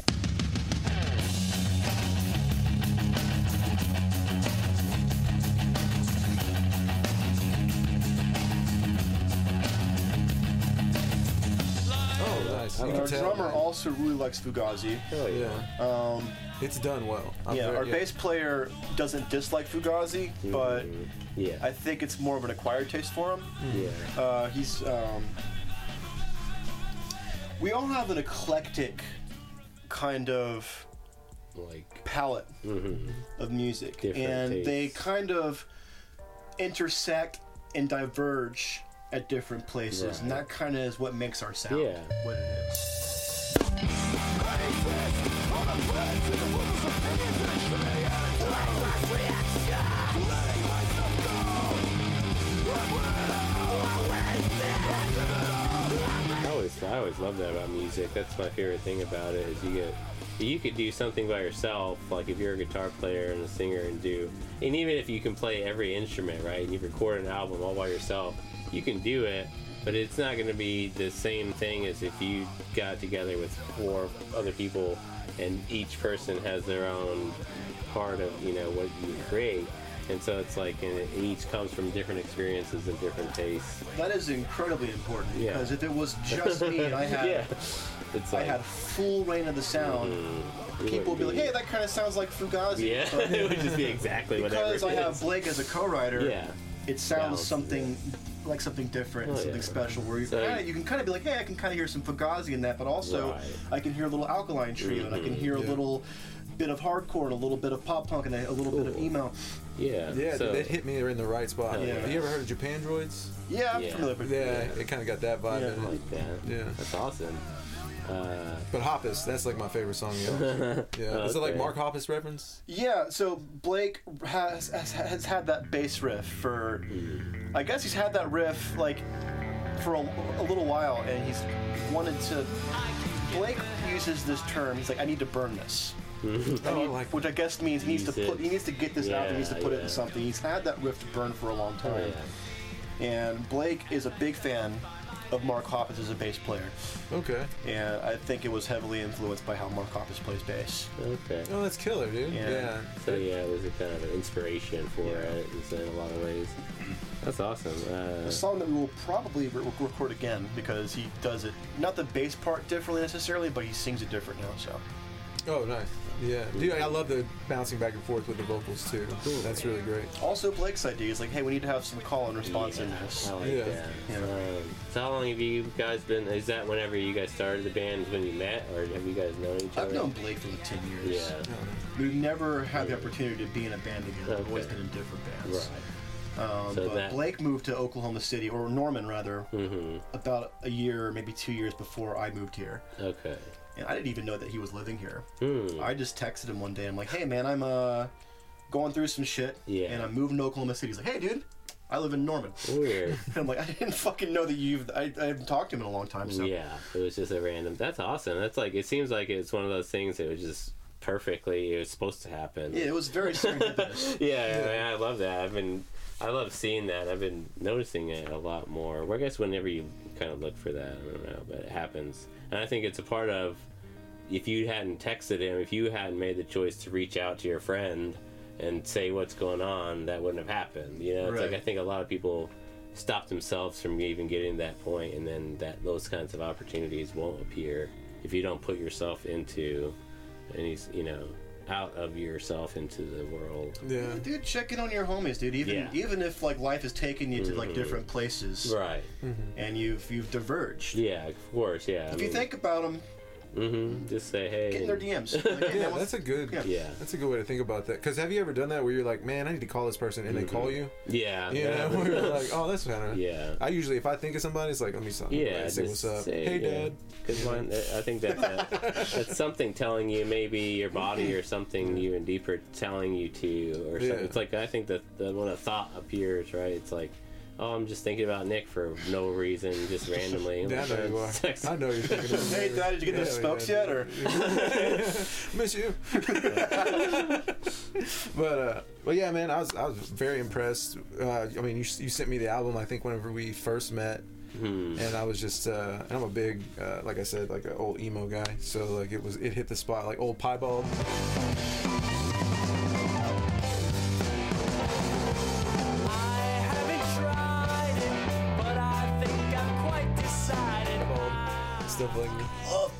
Oh, nice. You And can our drummer also really likes Fugazi. Hell yeah. Yeah, Um, it's done well. I'm yeah, very- our bass player doesn't dislike Fugazi, but Mhm. yeah. I think it's more of an acquired taste for him. yeah. Uh, he's. Um, we all have an eclectic kind of Like. palette hmm of music, Different and they kind of intersect and diverge at different places, and that kind of is what makes our sound Yeah. what it is. I always, love that about music. That's my favorite thing about it is you get, you could do something by yourself, like if you're a guitar player and a singer, and do, and even if you can play every instrument, right, and you record an album all by yourself, you can do it. But it's not going to be the same thing as if you got together with four other people, and each person has their own part of you know what you create. And so it's like and it each comes from different experiences and different tastes. That is incredibly important Yeah. because if it was just me and I had yeah, it's I had full reign of the sound, mm-hmm. it people would be like, "Hey, that kind of sounds like Fugazi." yeah, But it would just be exactly whatever. because it I have. Blake as a co-writer, yeah, it sounds Balances something like something different, Oh, something yeah. special. Where you, So- kinda, you can kind of be like, "Hey, I can kind of hear some Fugazi in that," but also Right. I can hear a little Alkaline Trio, and I can mm-hmm. hear a little bit of hardcore, and a little bit of pop punk, and a, a little bit of Cool. emo. yeah, Yeah, So, it hit me in the right spot. Yeah. Have you ever heard of Japandroids? Yeah, I'm Yeah. familiar with Yeah, it kind of got that vibe Yeah. in I like that. Yeah. that's awesome. Uh, But Hoppus, that's like my favorite song. Yeah, yeah. Is it like Mark Hoppus reference? Yeah, so Blake has, has has had that bass riff for, I guess he's had that riff like for a, a little while, and he's wanted to. Blake uses this term. He's like, I need to burn this, Oh, I like which I guess means he needs to put he needs to get this out. He needs to Yeah, put it in something. He's had that riff to burn for a long oh time, yeah. and Blake is a big fan of Mark Hoppus as a bass player, Okay. and I think it was heavily influenced by how Mark Hoppus plays bass. Okay. Oh, that's killer, dude. Yeah. Yeah. So yeah, it was a kind of an inspiration for it in a lot of ways. That's awesome. Uh, A song that we will probably re- record again because he does it not the bass part differently necessarily, but he sings it different now. So Oh, nice. Yeah, dude, I love the bouncing back and forth with the vocals too. That's really great. also Blake's idea is like, hey, we need to have some call and response in this. I like Yeah. that. Yeah. Um, so how long have you guys been? Is that whenever you guys started the band? Is when you met, or have you guys known each other? I've known Blake for like ten years. Yeah. we've never had the opportunity to be in a band together. We've always been in different bands. Right. Um, So but that- Blake moved to Oklahoma City, or Norman rather, Mm-hmm. about a year, maybe two years before I moved here. Okay. And I didn't even know that he was living here. Hmm. I just texted him one day. I'm like, hey man, I'm uh going through some shit, Yeah. and I'm moving to Oklahoma City. He's like, hey dude, I live in Norman. Weird. I'm like, I didn't fucking know that you've. I, I haven't talked to him in a long time. So Yeah, it was just a random. That's awesome. That's like it seems like it's one of those things that was just perfectly. It was supposed to happen. yeah, it was very serendipitous. yeah, I, mean, I love that. I've been, I love seeing that. I've been noticing it a lot more. Well, I guess whenever you kind of look for that, I don't know, but it happens. And I think it's a part of. If you hadn't texted him, if you hadn't made the choice to reach out to your friend and say what's going on, that wouldn't have happened. You know, it's like I think a lot of people stop themselves from even getting to that point, and then that those kinds of opportunities won't appear if you don't put yourself into, any, you know, out of yourself into the world. Yeah. dude, check in on your homies, dude. Even Yeah. even if like life has taken you to like mm-hmm. different places, Right. Mm-hmm. and you've you've diverged. Yeah, of course. Yeah. If you think about them, hmm just say hey. get in their DMs. Like, Yeah, that's a good. Yeah. Yeah. That's a good way to think about that. Because have you ever done that where you're like, man, I need to call this person, and they call you? Yeah. You yeah. know, where you're like, oh, that's kind of. Yeah. I usually, if I think of somebody, it's like, let me say, Yeah, say what's up. say, hey, yeah. dad. Because I think that's a, that's something telling you maybe your body or something even deeper telling you to or something. Yeah. It's like I think that the, when a thought appears, right? It's like, oh, I'm just thinking about Nick for no reason, just randomly. Yeah, I know you are. Text- I know you're thinking of Hey, Dad, did you get those Hell smokes yeah, yet? Or Miss you. but uh, but yeah, man, I was I was very impressed. Uh, I mean, you, you sent me the album. I think whenever we first met, Hmm. and I was just uh, I'm a big uh, like I said like an old emo guy. So like it was it hit the spot like old piebald.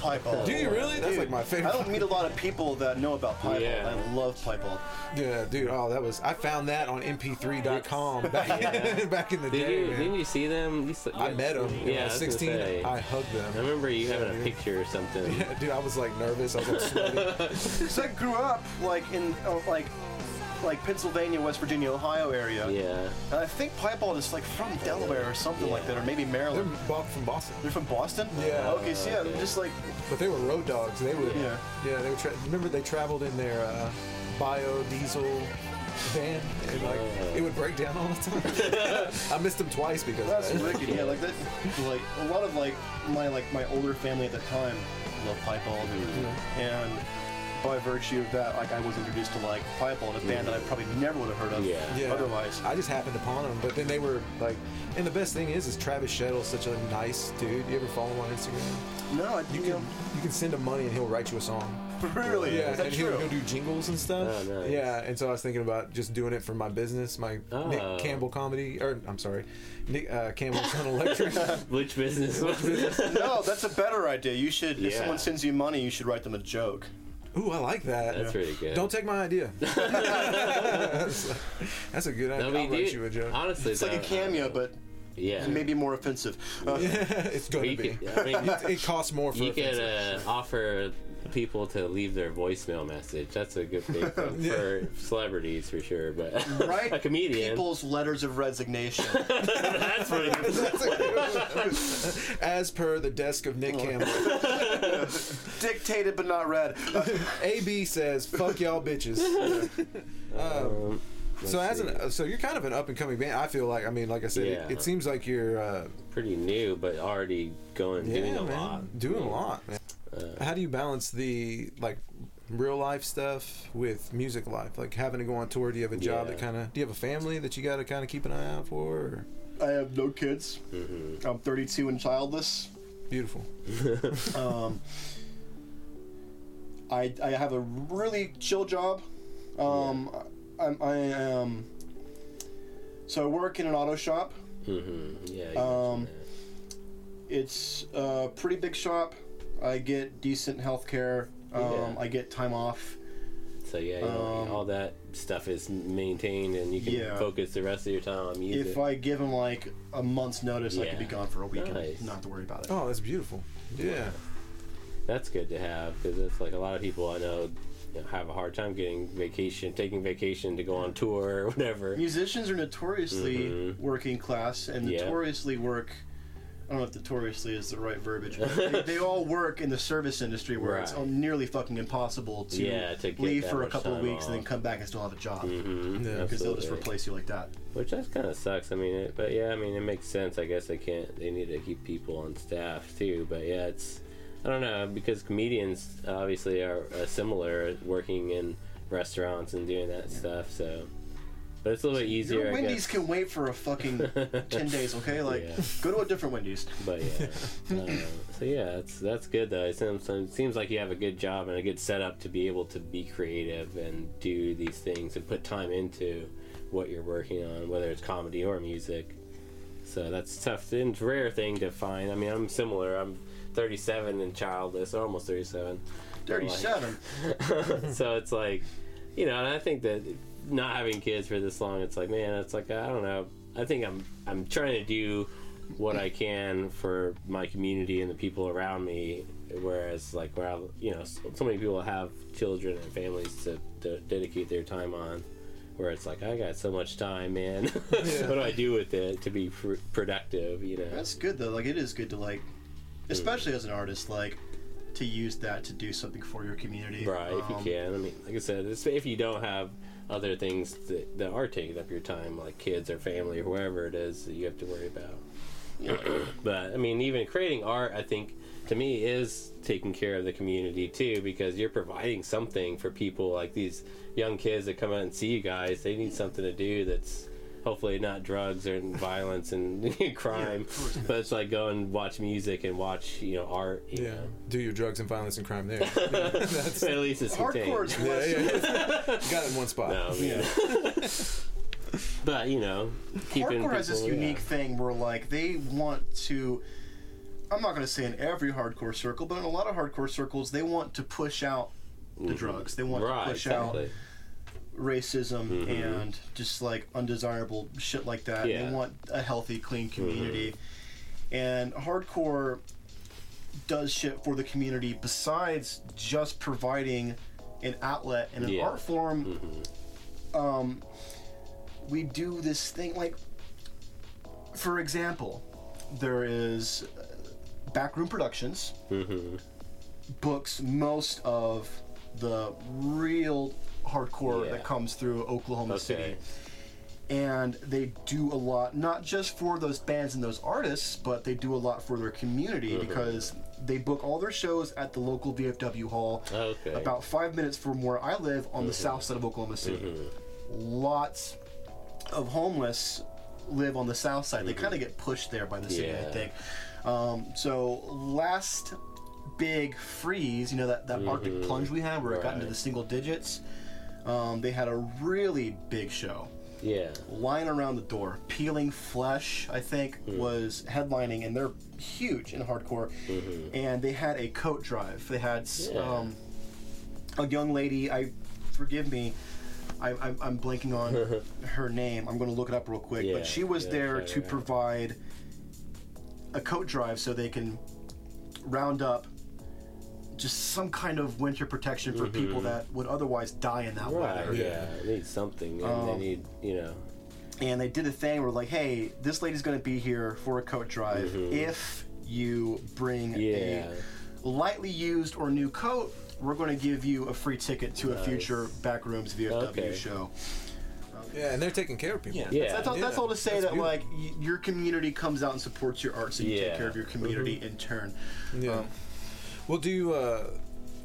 Piebald. Do you really? That's Dude, like my favorite. I don't meet a lot of people that know about piebald. Yeah. I love piebald. Yeah, dude. Oh, that was. I found that on MP3.com back, Yeah. back in the Did day. you, man. didn't you see them? You s- I met them. Yeah, Yeah, I was 16. say. I hugged them. I remember you having Yeah, a dude. picture or something. Yeah, dude, I was like nervous. I was like sweaty. So I grew up like in uh, like like Pennsylvania, West Virginia, Ohio area. Yeah. And I think piebald is like from Delaware or something like that, or maybe Maryland. They're Maryland. from Boston, They're from Boston. Yeah. Okay, so yeah, they're just like but they were road dogs. They would. Yeah. Yeah, they would. Tra- remember they traveled in their uh, biodiesel van, and like it would break down all the time. I missed them twice because that's of that. wicked. Yeah, like that. Like a lot of like my like my older family at the time loved piebald, and by virtue of that, like I was introduced to like piebald, a band that I probably never would have heard of Yeah. Yeah. otherwise. I just happened upon them, but then they were like, and the best thing is, is Travis Shettel's such a nice dude. You ever follow him on Instagram? No, I You you know, can you can send him money and he'll write you a song. really? Yeah, Is that and he would true? go do jingles and stuff. Oh, nice. Yeah, and so I was thinking about just doing it for my business, my Oh. Nick Campbell comedy, or I'm sorry, Nick uh, Campbell's on Electric. Which business? No, that's a better idea. You should. If Yeah. someone sends you money, you should write them a joke. Ooh, I like that. That's really good. Don't take my idea. that's, that's a good idea. No, we I'll write did- you a joke. Honestly, It's like a cameo, but yeah. maybe more offensive. Uh, it's going to be. could, I mean, It, it costs more for you could uh, offer people to leave their voicemail message. That's a good thing for, Yeah. for celebrities for sure. But right, a comedian. people's letters of resignation. that's really good. As per the desk of. Nick Campbell, Dictated but not read. Uh, AB says, "Fuck y'all bitches." Um, So as an, so you're kind of an up and coming band. I feel like. I mean, like I said, Yeah. it, it seems like you're. Uh, pretty new, but already going doing a man, lot. doing a lot, man. Uh, How do you balance the like real life stuff with music life? Like having to go on tour. Do you have a job Yeah. that kind of? Do you have a family that you got to kind of keep an eye out for? Or? I have no kids. mhm. I'm 32 and childless. Beautiful. Um, I, I have a really chill job. Um, I'm, I am. So I work in an auto shop. Mhm. Yeah. you Um, It's a pretty big shop. I get decent health care. Um, Yeah. I get time off. so yeah, you know, um, all that stuff is maintained, and you can Yeah. focus the rest of your time on music. If I give them like a month's notice, I could be gone for a week Nice. and not have to worry about it. Oh, that's beautiful. Yeah. That's good to have because it's like a lot of people I know have a hard time getting vacation, taking vacation to go on tour or whatever. Musicians are notoriously Mhm. working class and Yeah. notoriously work. I don't know if notoriously is the right verbiage, but they, they all work in the service industry where it's nearly fucking impossible to, Yeah, to leave for a couple of time weeks and then come back and still have a job Mm-hmm. Yeah. because they'll just replace you like that. Which that kind of sucks. I mean, it, but yeah, I mean, it makes sense. I guess they can't. They need to keep people on staff too. But yeah, it's I don't know because comedians obviously are uh, similar, working in restaurants and doing that stuff. So, but it's a little bit easier. Your I Wendy's can wait for a fucking ten days, okay? Like, Yeah. go to a different Wendy's. But yeah, uh, so yeah, that's that's good though. It seems, it seems like you have a good job and a good setup to be able to be creative and do these things and put time into what you're working on, whether it's comedy or music. So that's tough. It's a rare thing to find. I mean, I'm similar. I'm 37 and childless, or almost 37. Thirty-seven. so it's like, you know, and I think that not having kids for this long, it's like, man, it's like I don't know. I think I'm I'm trying to do what I can for my community and the people around me. Whereas, like, where I, you know, so, so many people have children and families to, to dedicate their time on. Where it's like, I got so much time, man. what do I do with it to be pr- productive? You know. That's good though. Like, it is good to like, especially as an artist, like, to use that to do something for your community. Right, if you Um, can. I mean, like I said, if you don't have other things that, that are taking up your time, like kids or family or whoever it is that you have to worry about. but I mean, even creating art, I think to me is taking care of the community too, because you're providing something for people like these young kids that come out and see you guys. They need something to do that's hopefully not drugs or violence and crime, but it's like go and watch music and watch you know art. You Yeah. know. Do your drugs and violence and crime there. Yeah, that's, At least it's contained. Hardcore yeah, yeah. You got it in one spot. No, I mean, but you know, keeping hardcore has this unique yeah. thing where like they want to i'm not going to say in every hardcore circle but in a lot of hardcore circles they want to push out the drugs they want Mm-hmm. right, to push exactly. out racism and just like undesirable shit like that. Yeah. they want a healthy clean community. And hardcore does shit for the community besides just providing an outlet and an Yeah. art form. Um, we do this thing like for example there is uh, backroom productions. Mhm. books most of the real hardcore Yeah. that comes through oklahoma Okay. city and they do a lot not just for those bands and those artists but they do a lot for their community Mm-hmm. because they book all their shows at the local vfw hall Okay. about five minutes from where i live on the south side of oklahoma city lots of homeless live on the south side they kind of get pushed there by the city i think um, so last big freeze, you know that that Arctic plunge we had where it got into the single digits. Um, they had a really big show. Yeah. Line around the door, peeling flesh. I think was headlining, and they're huge in hardcore. And they had a coat drive. They had Yeah. um, a young lady. I forgive me. I, I'm, I'm blanking on her name. I'm going to look it up real quick. Yeah, but she was yeah, there to provide a coat drive so they can round up just some kind of winter protection for people that would otherwise die in that Mm-hmm. Right. weather. Yeah. They need something, and Um, they need you know. And they did a thing where like, hey, this lady's going to be here for a coat drive if you bring Mm-hmm. Yeah. a lightly used or new coat. We're going to give you a free ticket to a Nice. future Backrooms VFW Okay. show. Yeah, and they're taking care of people. Yeah, Yeah. That's, all, that's Yeah, all to say that's that beautiful. like y- your community comes out and supports your art, so you Yeah. take care of your community in turn. Yeah. Um, Well, do you? Uh,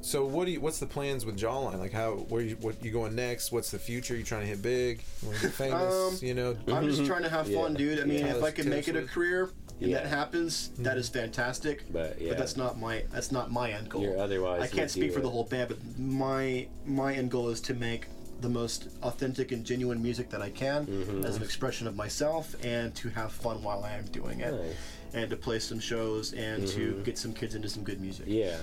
so what do you? What's the plans with Jawline? Like how? Where you? What you going next? What's the future? You trying to hit big? You want to get famous? Um, you know. I'm just trying to have fun, Yeah. dude. I mean, Yeah. if I can make it a career and that Yeah. happens, that is fantastic. But, yeah. that's not my that's not my end goal. You're otherwise I can't speak do for the whole band, but my my end goal is to make the most authentic and genuine music that I can Mm-hmm. as an expression of myself, and to have fun while I am doing it, Nice. And to play some shows and to get some kids into some good music. Mm-hmm. Yeah.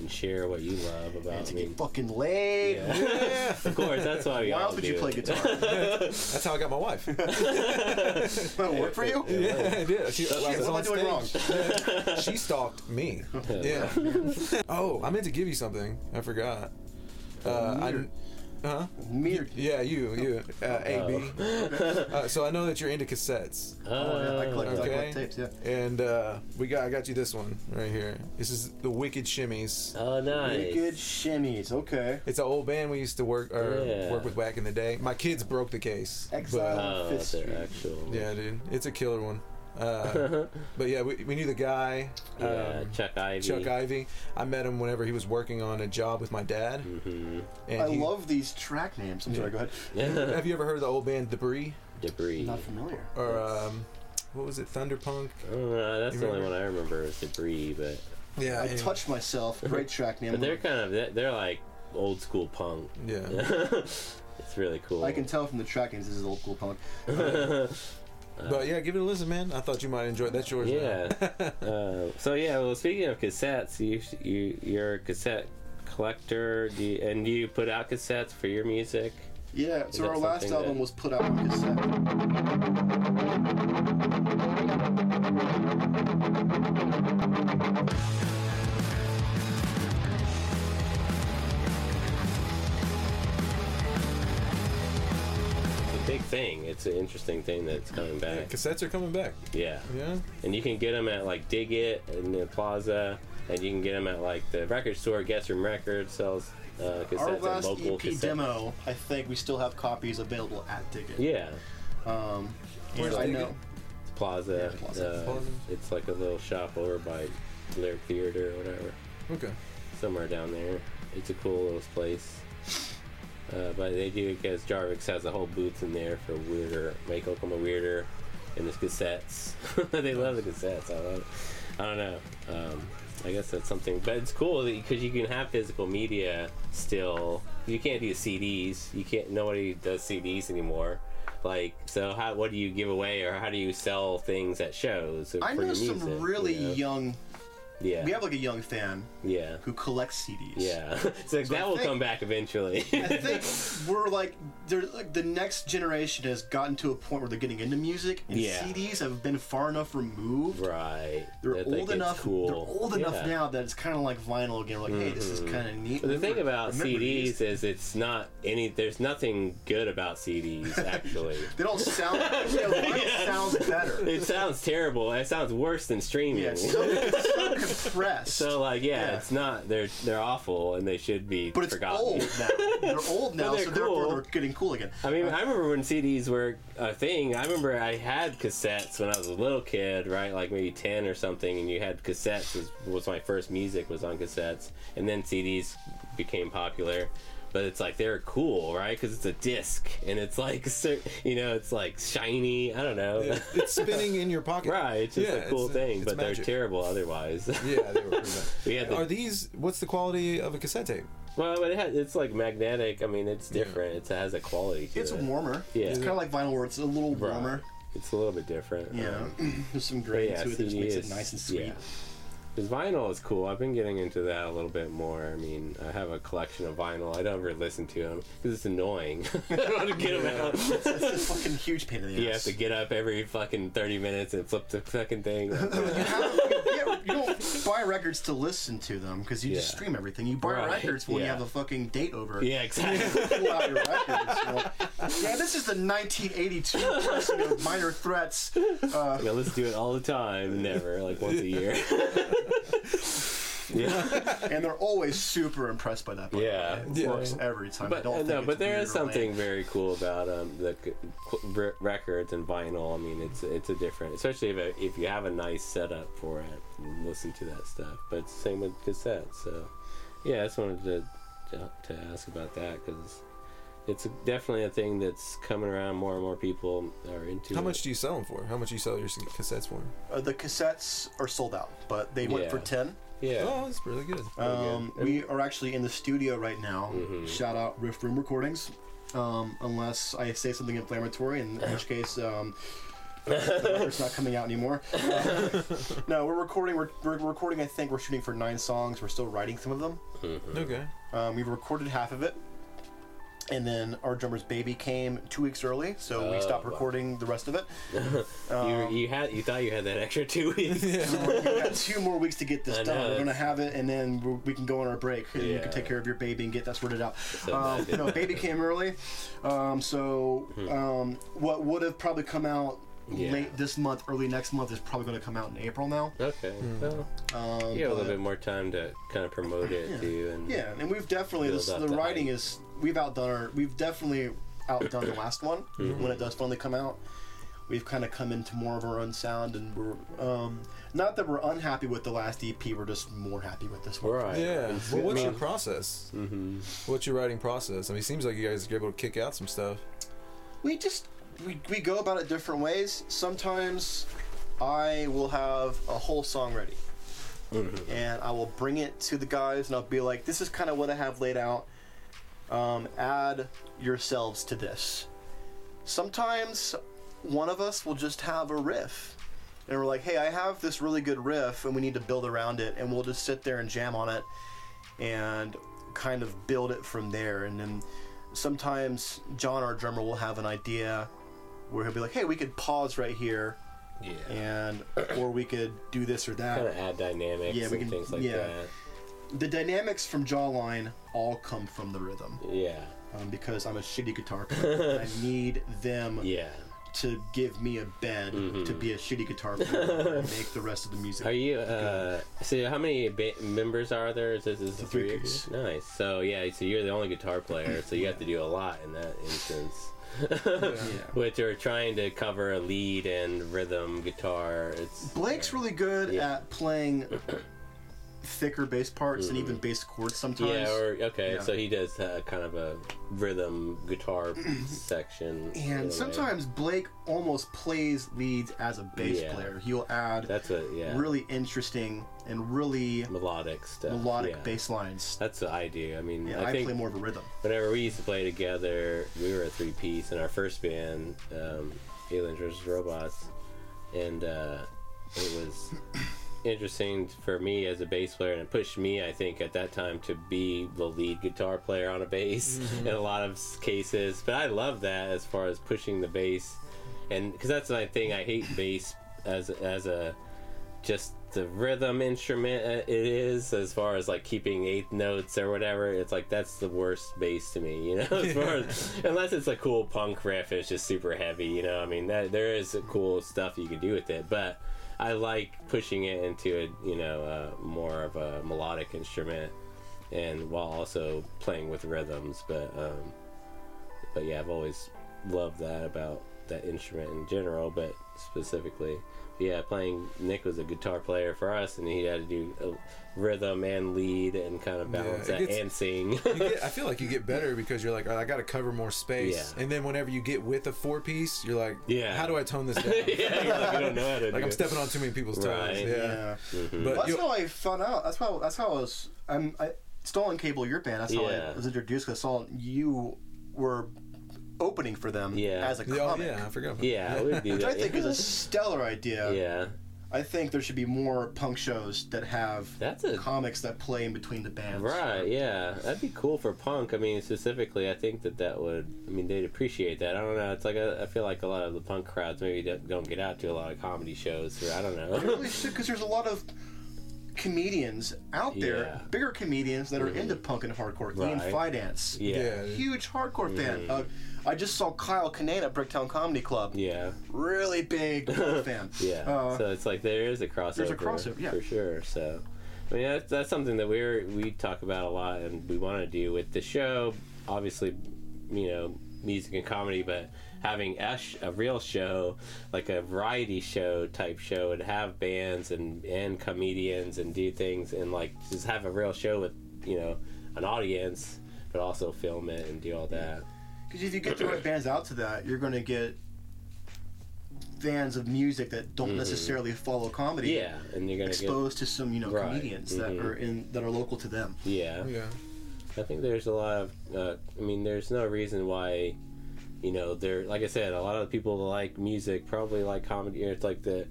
And share what you love about And to me. get fucking laid. Yeah. of course, that's why we Why else would do you play guitar? That's how I got my wife. That'll work for you? yeah, I did. She, I Shit, was what am I doing stage. wrong? She stalked me. Yeah. oh, I meant to give you something. I forgot. Uh, I, Meter. Huh? Meter. Yeah, you, you, uh, AB. Uh, so I know that you're into cassettes, Oh, yeah, I collect, I collect tapes, yeah. and uh, we got I got you this one right here. This is the Wicked Shimmies. Oh, nice. Wicked shimmies, okay. It's an old band we used to work or Yeah. work with back in the day. My kids broke the case. Exile. but- Oh, Fifth they're Street. actual. yeah, dude, it's a killer one. Uh, but yeah, we, we knew the guy. Yeah, um, Chuck Ivy. Chuck Ivy. I met him whenever he was working on a job with my dad. Mm-hmm. And I he- love these track names. I'm sorry, go ahead. Have you ever heard of the old band Debris Debris. Not familiar. or um, what was it, Thunderpunk? Uh, that's the only one I remember is Debris, but Yeah, I anyway. touched myself. Great track name. but they're kind of they're- they're like old school punk. Yeah, it's really cool. I can tell from the track names this is old school punk. But yeah, give it a listen, man. I thought you might enjoy. it. That's yours. Yeah. uh, so yeah. Well, speaking of cassettes, you you you're a cassette collector, do you, and do you put out cassettes for your music? Yeah, Is so our last something album was put out on cassette. Thing. It's an interesting thing that's coming back. Cassettes are coming back. Yeah. Yeah. And you can get them at like Dig It in the Plaza, and you can get them at like the record store. Guest Room Records sells uh, cassettes Our at last local EP cassette. demo, I think we still have copies available at Dig It. Yeah, Um, Where's and I know. Plaza. Yeah, Plaza. Uh, Plaza. It's like a little shop over by Lyric Theater or whatever, Okay. somewhere down there. It's a cool little place. Uh, but they do because Jarvix has a whole booth in there for weirder, make Oklahoma weirder, and the cassettes. they love the cassettes. I love it. I don't know. Um, I guess that's something, but it's cool because you can have physical media still. You can't do CDs. You can't. Nobody does CDs anymore. Like, so how? What do you give away, or how do you sell things at shows? I for know your some music, really you know? young. Yeah. We have like a young fan yeah. who collects CDs. Yeah. so, I that will think- come back eventually. I think we're like, they're like the next generation has gotten to a point where they're getting into music, and Yeah. CDs have been far enough removed. right. They're that, old enough. Cool. They're old enough Yeah. Mm-hmm. now that it's kind of like vinyl again. We're like, hey, this is kind of neat. But the thing about CDs these? is it's not any. There's nothing good about CDs actually. they don't sound. Vinyl Yeah. sounds better. it sounds terrible. It sounds worse than streaming. Yeah, so, so compressed. so like, yeah, Yeah. it's not. They're they're awful and they should be but it's forgotten. old now. They're old now, they're so therefore cool. they're getting cool again. I mean, uh, I remember when CDs were a thing. I remember I had cassettes when I was a little kid, right? Like maybe 10 or something, and you had cassettes was, was my first music was on cassettes, and then CDs became popular. But it's like they're cool, right? Because it's a disc and it's like you know, it's like shiny. I don't know. Yeah, it's spinning in your pocket. right, it's just Yeah, a cool thing, but magic. they're terrible otherwise. Yeah, they were pretty bad. we had the Are these? What's the quality of a cassette tape? Well, but it has, it's like magnetic. I mean, it's Yeah. different. It has a quality to It's it. warmer. Yeah. It's kind of like vinyl where it's a little Right. warmer. It's a little bit different. Yeah. Um, There's some but grain yeah, to it that just makes is, it nice and sweet. Yeah. Because vinyl is cool. I've been getting into that a little bit more. I mean, I have a collection of vinyl. I don't ever listen to them because it's annoying. I don't want to get them out. It's a fucking huge pain in the ass. You have to get up every fucking 30 minutes and flip the fucking thing. you, have- yeah, you don't buy records to listen to them because you just stream everything. You buy Right, records when you have a fucking date over. yeah, exactly. Pull out your records. Yeah, this is the 1982 pressing of Minor Threats. Uh, Yeah, let's do it all the time. Never, like once a year. Yeah. and they're always super impressed by that. by the Yeah. It Yeah. works every time. I But don't uh, think no, it's but there weird is or lame. something very cool about um, the c- records and vinyl. I mean, it's it's a different, especially if it, if you have a nice setup for it, and listen to that stuff. But same with cassettes. So yeah, I just wanted to to, to ask about that because it's definitely a thing that's coming around. More and more people are into. How it. much do you sell them for? How much do you sell your cassettes for? Uh, the cassettes are sold out, but they went Yeah. for 10. Yeah. Oh, that's really good. Um, good. we are actually in the studio right now. Mhm. Shout out Riff Room Recordings. Um, unless I say something inflammatory, in which case um, the record's not coming out anymore. Uh, no, we're recording. We're, we're recording. I think we're shooting for nine songs. We're still writing some of them. Okay. Um, we've recorded half of it, and then our drummer's baby came two weeks early, so we Oh, stopped wow. recording the rest of it. you, Um, you had you thought you had that extra two weeks. we got two more weeks to get this I done. know, We're gonna have it, and then we we can go on our break, and you Yeah. can take care of your baby and get that sorted out. So Um, bad. you know, baby came early, um, so um, what would have probably come out Hmm. Yeah. late this month, early next month is probably going to come out in April now. Okay. Well, Um, you have a but- little bit more time to kind of promote it Yeah. too, and Yeah, and we've definitely Build this, up the the writing hype. is we've outdone our we've definitely outdone the last one Mm-hmm. when it does finally come out. We've kind of come into more of our own sound, and we're um, not that we're unhappy with the last EP. We're just more happy with this one. right. Yeah. It's- Well, what's your mean, process? mhm. What's your writing process? I mean, it seems like you guys are able to kick out some stuff. we just we, we go about it different ways sometimes i will have a whole song ready and i will bring it to the guys and i'll be like this is kind of what i have laid out um, add yourselves to this sometimes one of us will just have a riff and we're like hey i have this really good riff and we need to build around it and we'll just sit there and jam on it and kind of build it from there and then sometimes John, our drummer, will have an idea where he'll be like, "Hey, we could pause right here, Yeah. and or we could do this or that. Kind of add dynamics Yeah, we and can- things like yeah. that. The dynamics from Jawline all come from the rhythm, Yeah. um, because I'm a shitty guitar player. I need them Yeah. to give me a bed Mhm. to be a shitty guitar player and make the rest of the music. Are you? Uh, so how many ba- members are there? Is this is the Three three? Nice. So yeah, so you're the only guitar player, so you have to do a lot in that instance. Yeah. Which are trying to cover a lead and rhythm guitar. It's Blake's really good Yeah. at playing thicker bass parts and even bass chords sometimes. Mm. yeah. Or okay, Yeah. so he does uh, kind of a rhythm guitar section. way. And sometimes Blake almost plays leads as a bass Yeah. player. He'll add that's a yeah really interesting and really melodic stuff. melodic yeah. bass lines. That's what I do. I mean, Yeah, I I, think play more of a rhythm. whenever we used to play together, we were a three piece in our first band, um, Aliens vs. Robots, and uh, it was interesting for me as a bass player, and it pushed me, I think, at that time to be the lead guitar player on a bass in a lot of cases. But I love that as far as pushing the bass, and because that's my thing. I hate bass as as a just the rhythm instrument uh, it is as far as like keeping eighth notes or whatever it's like that's the worst bass to me you know as far as unless it's a cool punk riff it's just super heavy you know i mean that there is cool stuff you can do with it but i like pushing it into a you know uh, more of a melodic instrument and while also playing with rhythms but um but yeah i've always loved that about that instrument in general, but specifically, yeah, playing Nick was a guitar player for us, and he had to do a rhythm and lead and kind of balance it that gets- and sing. Get, I feel like you get better because you're like, "All right, I got to cover more space. Yeah. And then whenever you get with a four piece, you're like, Yeah. how do I tone this down? yeah, you're like, you don't know how to like do I'm it. stepping on too many people's toes. Right. Yeah. Yeah. Mm-hmm. But That's how I found out. That's how. That's how I was. I'm I, Stolen Cable, your band. That's how Yeah. I was introduced. 'cause I saw you were opening for them Yeah. as a yeah, oh, comic. yeah, I forgot. About Yeah, it Which that. I think is a stellar idea. yeah, I think there should be more punk shows that have That's a- comics that play in between the bands. right. Yeah, that'd be cool for punk. I mean, specifically, I think that that would. I mean, they'd appreciate that. I don't know. It's like a, I feel like a lot of the punk crowds maybe don't, don't get out to a lot of comedy shows. Or I don't know. It really should, because there's a lot of comedians out there, Yeah. bigger comedians that are into punk and hardcore. Ian Right. Fidance, yeah. Yeah. huge hardcore fan. Uh, I just saw Kyle Kinane at Bricktown Comedy Club. Yeah. Really big fan. Yeah. Uh, so it's like there is a crossover. there's a crossover, yeah. For sure. So, I mean, that's, that's something that we're we talk about a lot, and we want to do with the show. Obviously, you know, music and comedy, but having a, sh- a real show, like a variety show type show, and have bands and and comedians and do things and like just have a real show with you know an audience, but also film it and do all that. Because if you get the right bands out to that, you're going to get fans of music that don't necessarily follow comedy. Mm-hmm. Yeah, and you're gonna Exposed to some, you know, Right. comedians that Mhm. are in that are local to them. yeah. Yeah. I think there's a lot of. Uh, I mean, there's no reason why, you know, there. Like I said, a lot of people that like music probably like comedy. It's like the.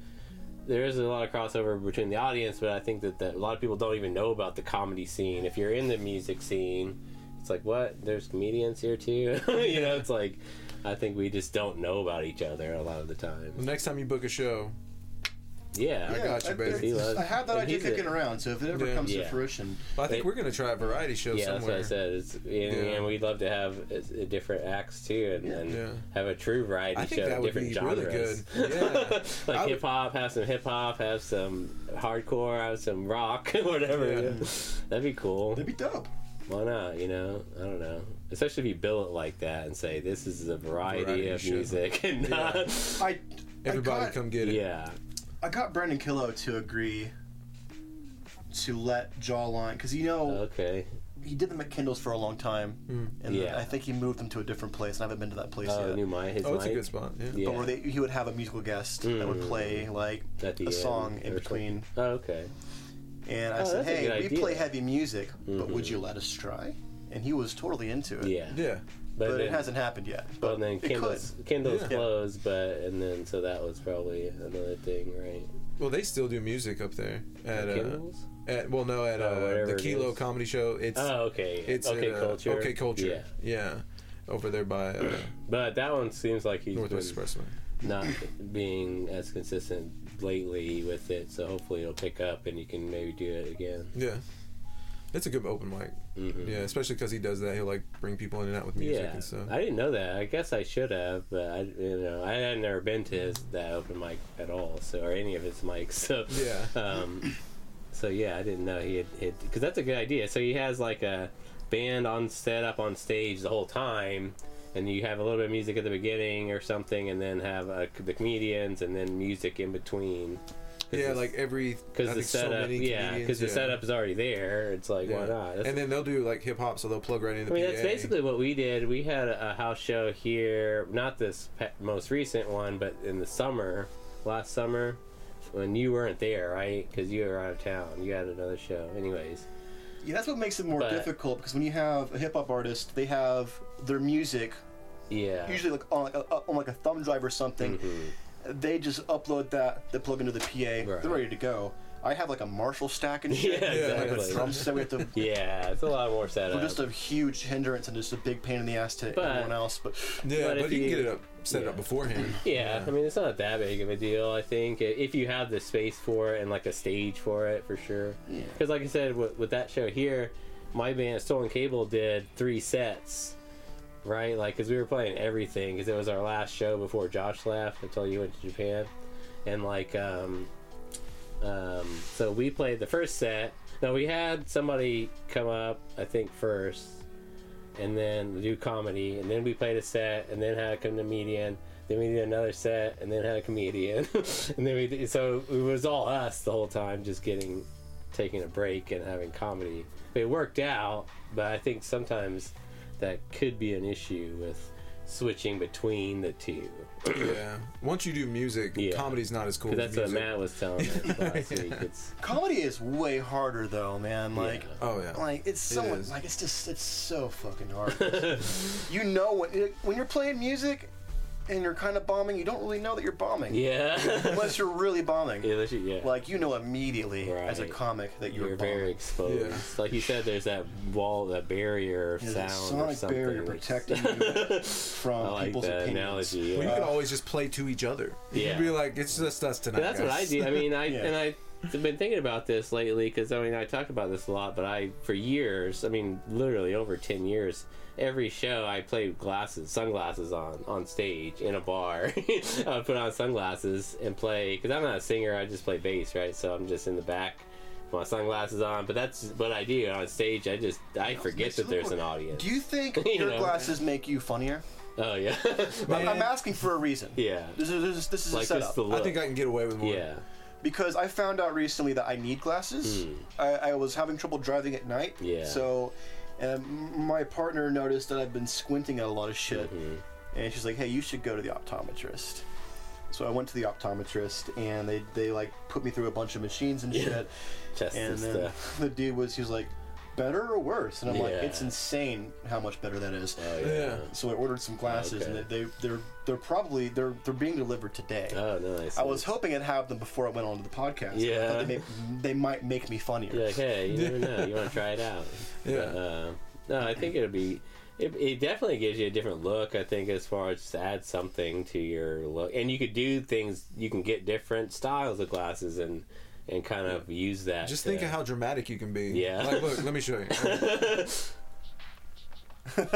There is a lot of crossover between the audience, but I think that, that a lot of people don't even know about the comedy scene. If you're in the music scene, it's like what? There's comedians here too. you know, it's like I think we just don't know about each other a lot of the time. The next time you book a show, Yeah, I got you, baby. He loves- I have that and idea he's a- kicking around, so if it ever Yeah. comes Yeah. to fruition, I think They- we're gonna try a variety show Yeah, somewhere. that's what I said. It's, and, Yeah. and we'd love to have uh, different acts too, and, and Yeah. have a true variety I think show, that would different be genres. really good. Yeah. like would- hip hop, have some hip hop, have some hardcore, have some rock, whatever. Yeah. That'd be cool. that'd be dope. Why not? You know, I don't know. Especially if you bill it like that and say this is a variety, Variety of show. music and not. I Everybody I got, come get it. Yeah, I got Brandon Killo to agree to let Jawline because you know okay. he did the McKindles for a long time, and Yeah. I think he moved them to a different place. And I haven't been to that place Oh, yet. new mic. His Oh, it's a mic? good spot. Yeah. Yeah. But where they, he would have a musical guest that would Mm. play like At the a end song in or between. Oh, okay. And I Oh, said, "Hey, we idea. play heavy music, but would you let us try?" And he was totally into it. Yeah. Yeah. but, then- it hasn't happened yet. Well, But then it could. Kindle's, Kindle's Yeah. closed, but and then so that was probably another thing, right? Well, they still do music up there at uh, Kindles? at well, no, at Oh, uh, the Kilo is. Comedy Show. It's oh, okay. it's okay at, uh, culture. Okay Culture. Yeah, Yeah. Over there by uh, but that one seems like he's Northwest been Expressway. not being as consistent lately with it. So hopefully it'll pick up and you can maybe do it again. Yeah. It's a good open mic. Mhm. Yeah, especially because he does that. He'll like bring people in and out with music Yeah, and stuff. I didn't know that. I guess I should have, but I, you know, I had never been to his that open mic at all, so or any of his mics. So Yeah. Um, so yeah, I didn't know he had because that's a good idea. So he has like a band on set up on stage the whole time, and you have a little bit of music at the beginning or something, and then have uh, the comedians and then music in between. yeah, like every because the so setup, many yeah, because the setup is already there. It's like why not? That's- And then they'll do like hip hop, so they'll plug right in the I mean, PA. that's basically what we did. We had a house show here, not this pe- most recent one, but in the summer, last summer, when you weren't there, right? Because you were out of town. You had another show. Anyways, Yeah, that's what makes it more But- difficult because when you have a hip hop artist, they have their music yeah. usually like on like a, on like a thumb drive or something. Mm-hmm. They just upload that, they plug into the PA, Right. they're ready to go. I have like a Marshall stack and shit. Yeah, Yeah, like a exactly. drum set we have to. yeah, it's a lot more setup. We're just a huge hindrance and just a big pain in the ass to But- everyone else. But yeah, but but, if you can get it up, set it up beforehand. yeah, I mean, it's not that big of a deal. I think if you have the space for it and like a stage for it, for sure. Yeah. Because like I said, with, with that show here, my band Stolen Cable did three sets. Right, like because we were playing everything because it was our last show before Josh left until you went to Japan, and like um, um, so we played the first set. Now we had somebody come up, I think first, and then do comedy, and then we played a set, and then had a comedian. Then we did another set, and then had a comedian, and then we did, so it was all us the whole time, just getting taking a break and having comedy. It worked out, but I think sometimes that could be an issue with switching between the two. Yeah. Once you do music, Yeah. comedy's not as cool. 'Cause as that's what music. Matt was telling us last week. It's Comedy is way harder though, man. Like, Oh yeah. like it's so is. like it's just it's so fucking hard. you know when when you're playing music and you're kind of bombing, you don't really know that you're bombing yeah, unless you're really bombing. yeah, that's- yeah. Like you know immediately as a comic that you're, You're bombing. very exposed. Yeah. Like you said, there's that wall, that barrier of There's sound. a or something barrier protecting you from I like people's that opinions. analogy. Well, you Yeah. can always just play to each other. You Yeah. can be like, it's just us tonight. But that's what I do. I mean, I Yeah. and I've been thinking about this lately because I mean I talk about this a lot, but I for years, I mean literally over ten years, every show I played glasses, sunglasses on on stage in a bar. I put on sunglasses and play because I'm not a singer. I just play bass, right? So I'm just in the back. with My sunglasses on, but that's what I do on stage. I just I forget makes that there's look- an audience. Do you think You your know. glasses make you funnier? Oh yeah, I'm, I'm asking for a reason. yeah. This is this is, this is Like a setup. the. I think I can get away with more. yeah, because I found out recently that I need glasses. Hmm. I, I was having trouble driving at night. Yeah. So, um, my partner noticed that I've been squinting at a lot of shit, Mm-hmm. and she's like, "Hey, you should go to the optometrist." So I went to the optometrist, and they they like put me through a bunch of machines and shit. just And and then stuff. the dude was, he was like, "Better or worse?" And I'm like, Yeah. "It's insane how much better that is." Oh Yeah. yeah. So I ordered some glasses, Okay. and they they're they're probably they're they're being delivered today. Oh nice. I was hoping I'd have them before I went on to the podcast. Yeah. thought they, may, they might make me funnier. You're like, hey, you never know. You want to try it out? Yeah. But, uh, no, I think it'll be. It, it definitely gives you a different look. I think as far as just add something to your look, and you could do things. You can get different styles of glasses and and kind of use that. Just to- think of how dramatic you can be. Yeah. Like, look, let me show you.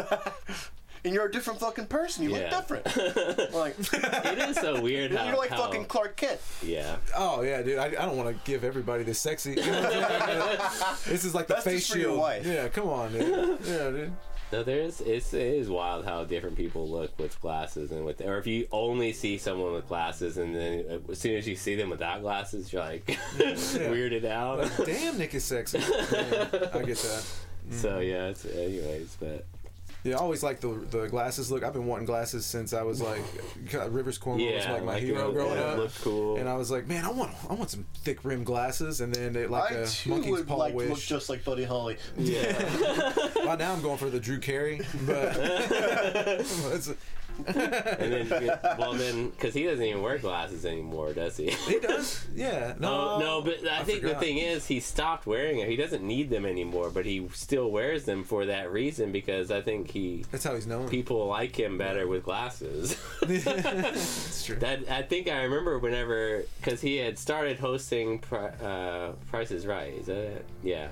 And you're a different fucking person. You Yeah. look different. like it is so weird how you're like how- fucking Clark Kent. yeah. Oh yeah, dude. I, I don't want to give everybody this sexy. You know what I'm saying? this is like the That's face just for your shield. wife. Yeah, come on, dude. Yeah, dude. No, there's it's it is wild how different people look with glasses and with or if you only see someone with glasses and then as soon as you see them without glasses, you're like weirded out. Like, damn, Nick is sexy. I get that. so mm. yeah, it's anyways, but Yeah, I always like the the glasses look. I've been wanting glasses since I was like Rivers Cuomo was like my like, hero it growing yeah, up. looked cool. And I was like, man, I want I want some thick rim glasses, and then they like I a too monkey's would paw like to look just like Buddy Holly. yeah. Well, now I'm going for the Drew Carey, but it's, and then well then because he doesn't even wear glasses anymore, does he? he does. Yeah, no, Oh no, but I, I think the thing is he stopped wearing it. He doesn't need them anymore, but he still wears them for that reason because I think he that's how he's known. people like him better with glasses. It's true. that I think I remember whenever because he had started hosting Pri- uh, Price is Right. Is that it? Yeah.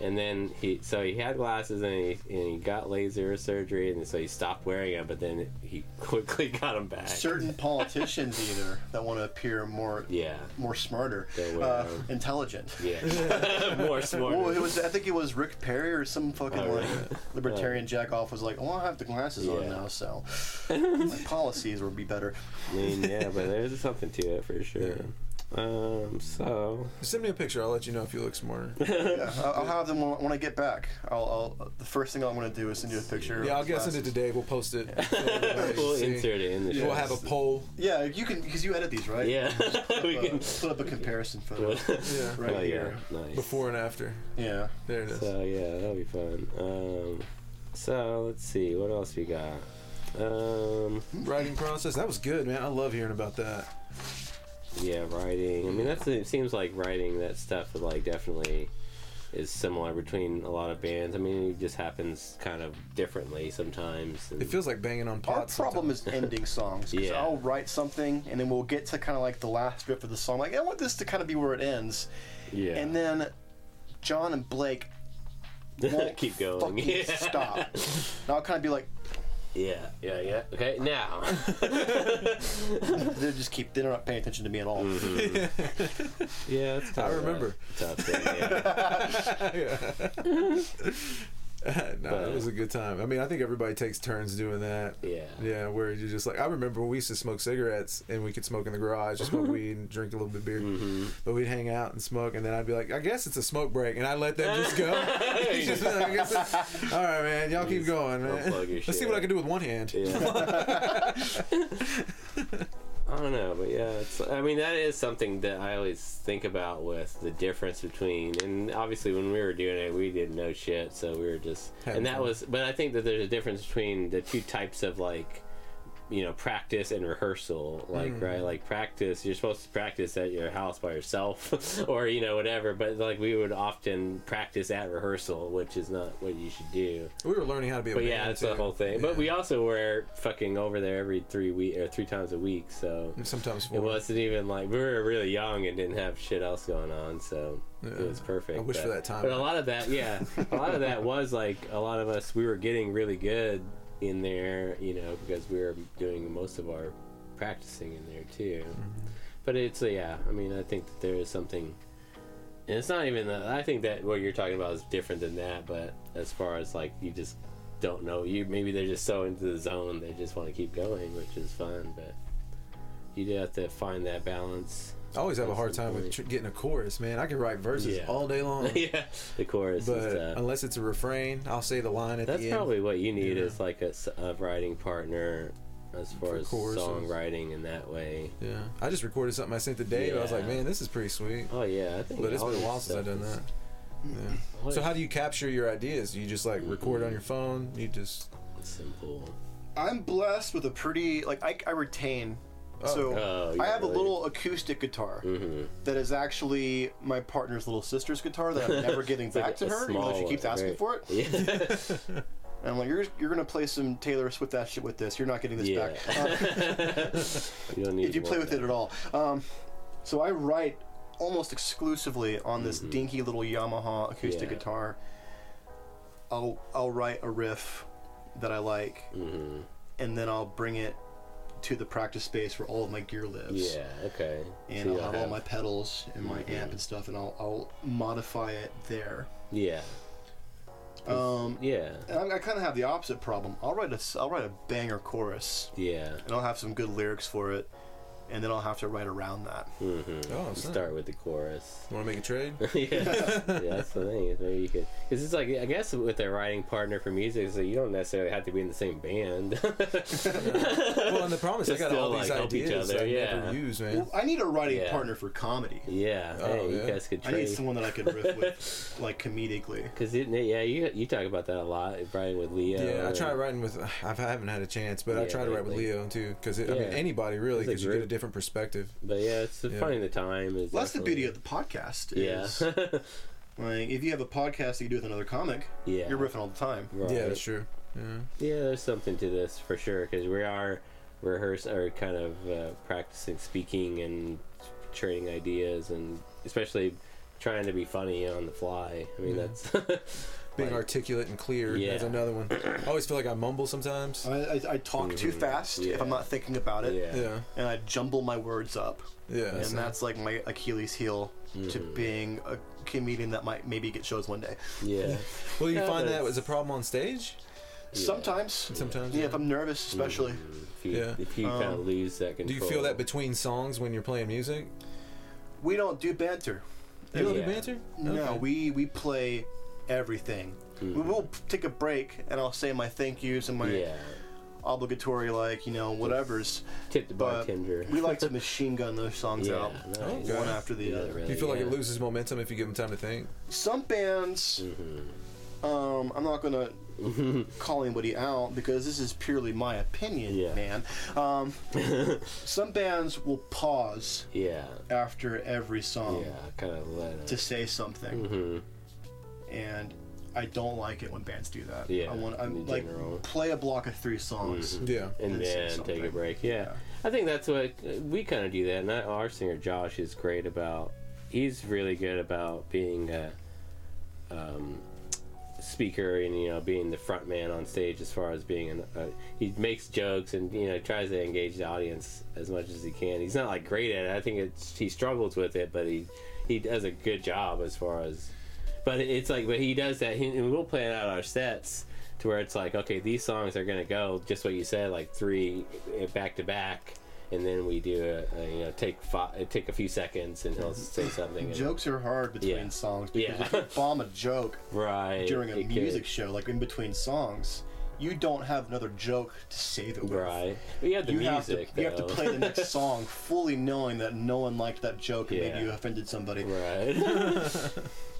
And then he so he had glasses and he, and he got laser surgery and so he stopped wearing them, but then he quickly got them back. Certain politicians either that want to appear more Yeah. more smarter, uh, them. intelligent. Yeah. More smart. Well, it was. I think it was Rick Perry or some fucking Oh, like libertarian jack off was like, "Well, I have the glasses on now, so my policies will be better." I mean, yeah, but there's something to it for sure. Um, so Send me a picture. I'll let you know if you look smarter. Yeah, I'll, I'll have them when, when I get back. I'll, I'll. The first thing I'm going to do is send you a picture. Yeah, I'll the get send it today. We'll post it. so we'll can see. insert it in the show. We'll have a poll. Yeah, you can because you edit these, right? Yeah, we can. put up a comparison photo Yeah, right oh yeah, here. nice. before and after. Yeah. There it is. So yeah, that'll be fun. Um, so let's see, what else we got? Um, Writing process. That was good, man. I love hearing about that. Yeah, writing. I mean, that's it seems like writing that stuff like definitely is similar between a lot of bands. I mean, it just happens kind of differently sometimes. It feels like banging on Our pots. problem sometimes. is ending songs. Yeah. I'll write something and then we'll get to kind of like the last riff of the song. Like I want this to kind of be where it ends, yeah, and then John and Blake won't keep going. fucking Yeah. stop. And I'll kind of be like, Yeah, yeah, yeah. Okay, now. they just keep. They're not paying attention to me at all. Mm-hmm. yeah, it's tough. I remember. tough thing. Yeah. no, it was a good time. I mean, I think everybody takes turns doing that. Yeah. Yeah, where you're just like, I remember when we used to smoke cigarettes and we could smoke in the garage, just smoke weed and drink a little bit of beer. Mm-hmm. But we'd hang out and smoke, and then I'd be like, I guess it's a smoke break, and I'd let them just go. Just like, all right, man, y'all keep going, man. Let's see what I can do with one hand. Yeah. I don't know, but yeah, it's. I mean, that is something that I always think about with the difference between, and obviously when we were doing it, we didn't know shit, so we were just, and that was. But I think that there's a difference between the two types of like, you know, practice and rehearsal. Like, Hmm. right, like practice, you're supposed to practice at your house by yourself, or you know, whatever. But like, we would often practice at rehearsal, which is not what you should do. We were learning how to be a But yeah, that's too. the whole thing. But we also were fucking over there every three week or three times a week, so sometimes it wasn't even like we were really young and didn't have shit else going on, so Yeah. it was perfect. I wish but, for that time. But a lot of that, yeah, a lot of that was like a lot of us. We were getting really good in there, you know, because we were doing most of our practicing in there too. Mm-hmm. But it's uh, yeah, I mean, I think that there is something. And it's not even. that I think that what you're talking about is different than that. But as far as like you just don't know, you maybe they're just so into the zone they just want to keep going, which is fun. But you do have to find that balance. I always have a hard time with tr- getting a chorus, man. I can write verses Yeah. all day long, yeah, the chorus but is tough. unless it's a refrain, I'll say the line at That's the end. That's probably what you need Yeah. is like a writing partner as far For as choruses. songwriting in that way. Yeah, I just recorded something I sent to Dave. I was like, man, this is pretty sweet. Oh yeah, I think. But it's all been a while since I've done that. Yeah. So how do you capture your ideas? You just like record on mm-hmm. your phone? You just Simple. I'm blessed with a pretty like I, I retain. So Oh, I have a little acoustic guitar Mm-hmm. that is actually my partner's little sister's guitar that I'm never getting It's like back to her. even though she keeps one, asking right? for it. Yeah. And I'm like, you're you're gonna play some Taylor Swift that shit with this. You're not getting this yeah. back. Um, you don't need if you play with it at all. Um, so I write almost exclusively on this dinky little Yamaha acoustic Mm-hmm. Yeah. guitar. I'll I'll write a riff that I like, Mhm. and then I'll bring it to the practice space where all of my gear lives. Yeah. Okay. And So I'll you'll have all my pedals and my amp and stuff, and I'll I'll modify it there. Yeah. Um, Yeah. and I, I kind of have the opposite problem. I'll write a I'll write a banger chorus, Yeah. and I'll have some good lyrics for it, and then I'll have to write around that. Mm-hmm. Oh, snap. Start with the chorus. want to make a trade? yeah. yeah, that's the thing. Maybe you could, because it's like I guess with a writing partner for music, is that you don't necessarily have to be in the same band. well, and the problem is I got all these like, ideas other, I yeah. never use, man. Well, I need a writing Yeah. partner for comedy. yeah. Oh, hey, yeah. you guys could I need someone that I could riff with, like comedically. Because yeah, you you talk about that a lot, writing with Leo. Yeah, I try writing with. I haven't had a chance, but I try to write with. Leo too, because I mean anybody really, because you get a group. Different perspective. But yeah, it's Yeah. finding the time is. Well, that's the beauty of the podcast. Yeah. Like, if you have a podcast that you do with another comic, yeah. you're riffing all the time. Right. Yeah, that's true. Yeah. Yeah, there's something to this for sure because we are rehearsing or kind of uh, practicing speaking and trading ideas and especially trying to be funny on the fly. I mean, Yeah. that's Being like- articulate and clear Yeah. is another one. I always feel like I mumble sometimes. I, I, I talk too Mhm. fast if I'm not thinking about it, yeah. Yeah, and I jumble my words up, yeah. and so- that's like my Achilles heel to Mhm. being a comedian that might maybe get shows one day. Yeah. well, you Yeah, find that it's- was a problem on stage. Yeah. Sometimes, Sometimes. yeah, if I'm nervous, especially. Mhm. If you, Yeah. if you kind of Um, lose that control. Do you feel that between songs when you're playing music? We don't do banter. You don't Yeah. do banter? No, Okay. we we play everything. We Mhm. will take a break, and I'll say my thank yous and my Yeah. obligatory, like you know, whatever's. Tip the But bartender. we like to machine gun those songs yeah. out, Nice. Okay. one after the Yeah, other. really, Do you feel like yeah. it loses momentum if you give them time to think? Some bands, Mhm. um, I'm not gonna call anybody out because this is purely my opinion, Yeah. man. Um, some bands will pause Yeah. after every song Yeah. Kind of let it. to say something, hmm and I don't like it when bands do that. Yeah, I want I'm like general. play a block of three songs. Yeah. and and then take a break. Yeah. Yeah. I think that's what we kind of do that. And I- our singer Josh is great about. He's really good about being a um, speaker and you know being the front man on stage as far as being an. Uh, he makes jokes and you know tries to engage the audience as much as he can. He's not like great at it. I think it's he struggles with it, but he he does a good job as far as but it's like, but he does that. He, and we'll plan out our sets to where it's like, okay, these songs are gonna go just what you said, like three eh, back to back, and then we do a, a you know take five, take a few seconds, and he'll say something. and- Jokes are hard between Yeah. songs because Yeah. if you bomb a joke right during a it could- music show, like in between songs, you don't have another joke to save it with. Right. But you have the You music. have to you have to play the next song fully knowing that no one liked that joke and Yeah. maybe you offended somebody. Right.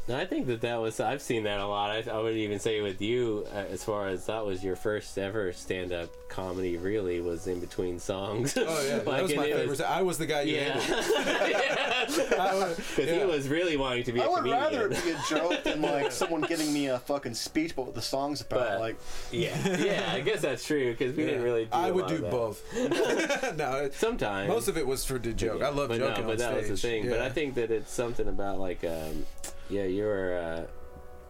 no, I think that that was. I've seen that a lot. I, I would even say with you, uh, as far as that was your first ever stand-up comedy. Really, was in between songs. Oh yeah, that was my it favorite. I was the guy you Yeah. hated. I was- Because yeah. he was really wanting to be a I would comedian. rather it be a joke than like someone giving me a fucking speech about what the song's about. But- like yeah, yeah. I guess that's true because we Yeah. didn't really. Do I a would lot do of that. both. no, it's, Sometimes most of it was for the joke. I love but joking no, but on that stage. was the thing. But I think that it's something about like, um, yeah, you were, uh,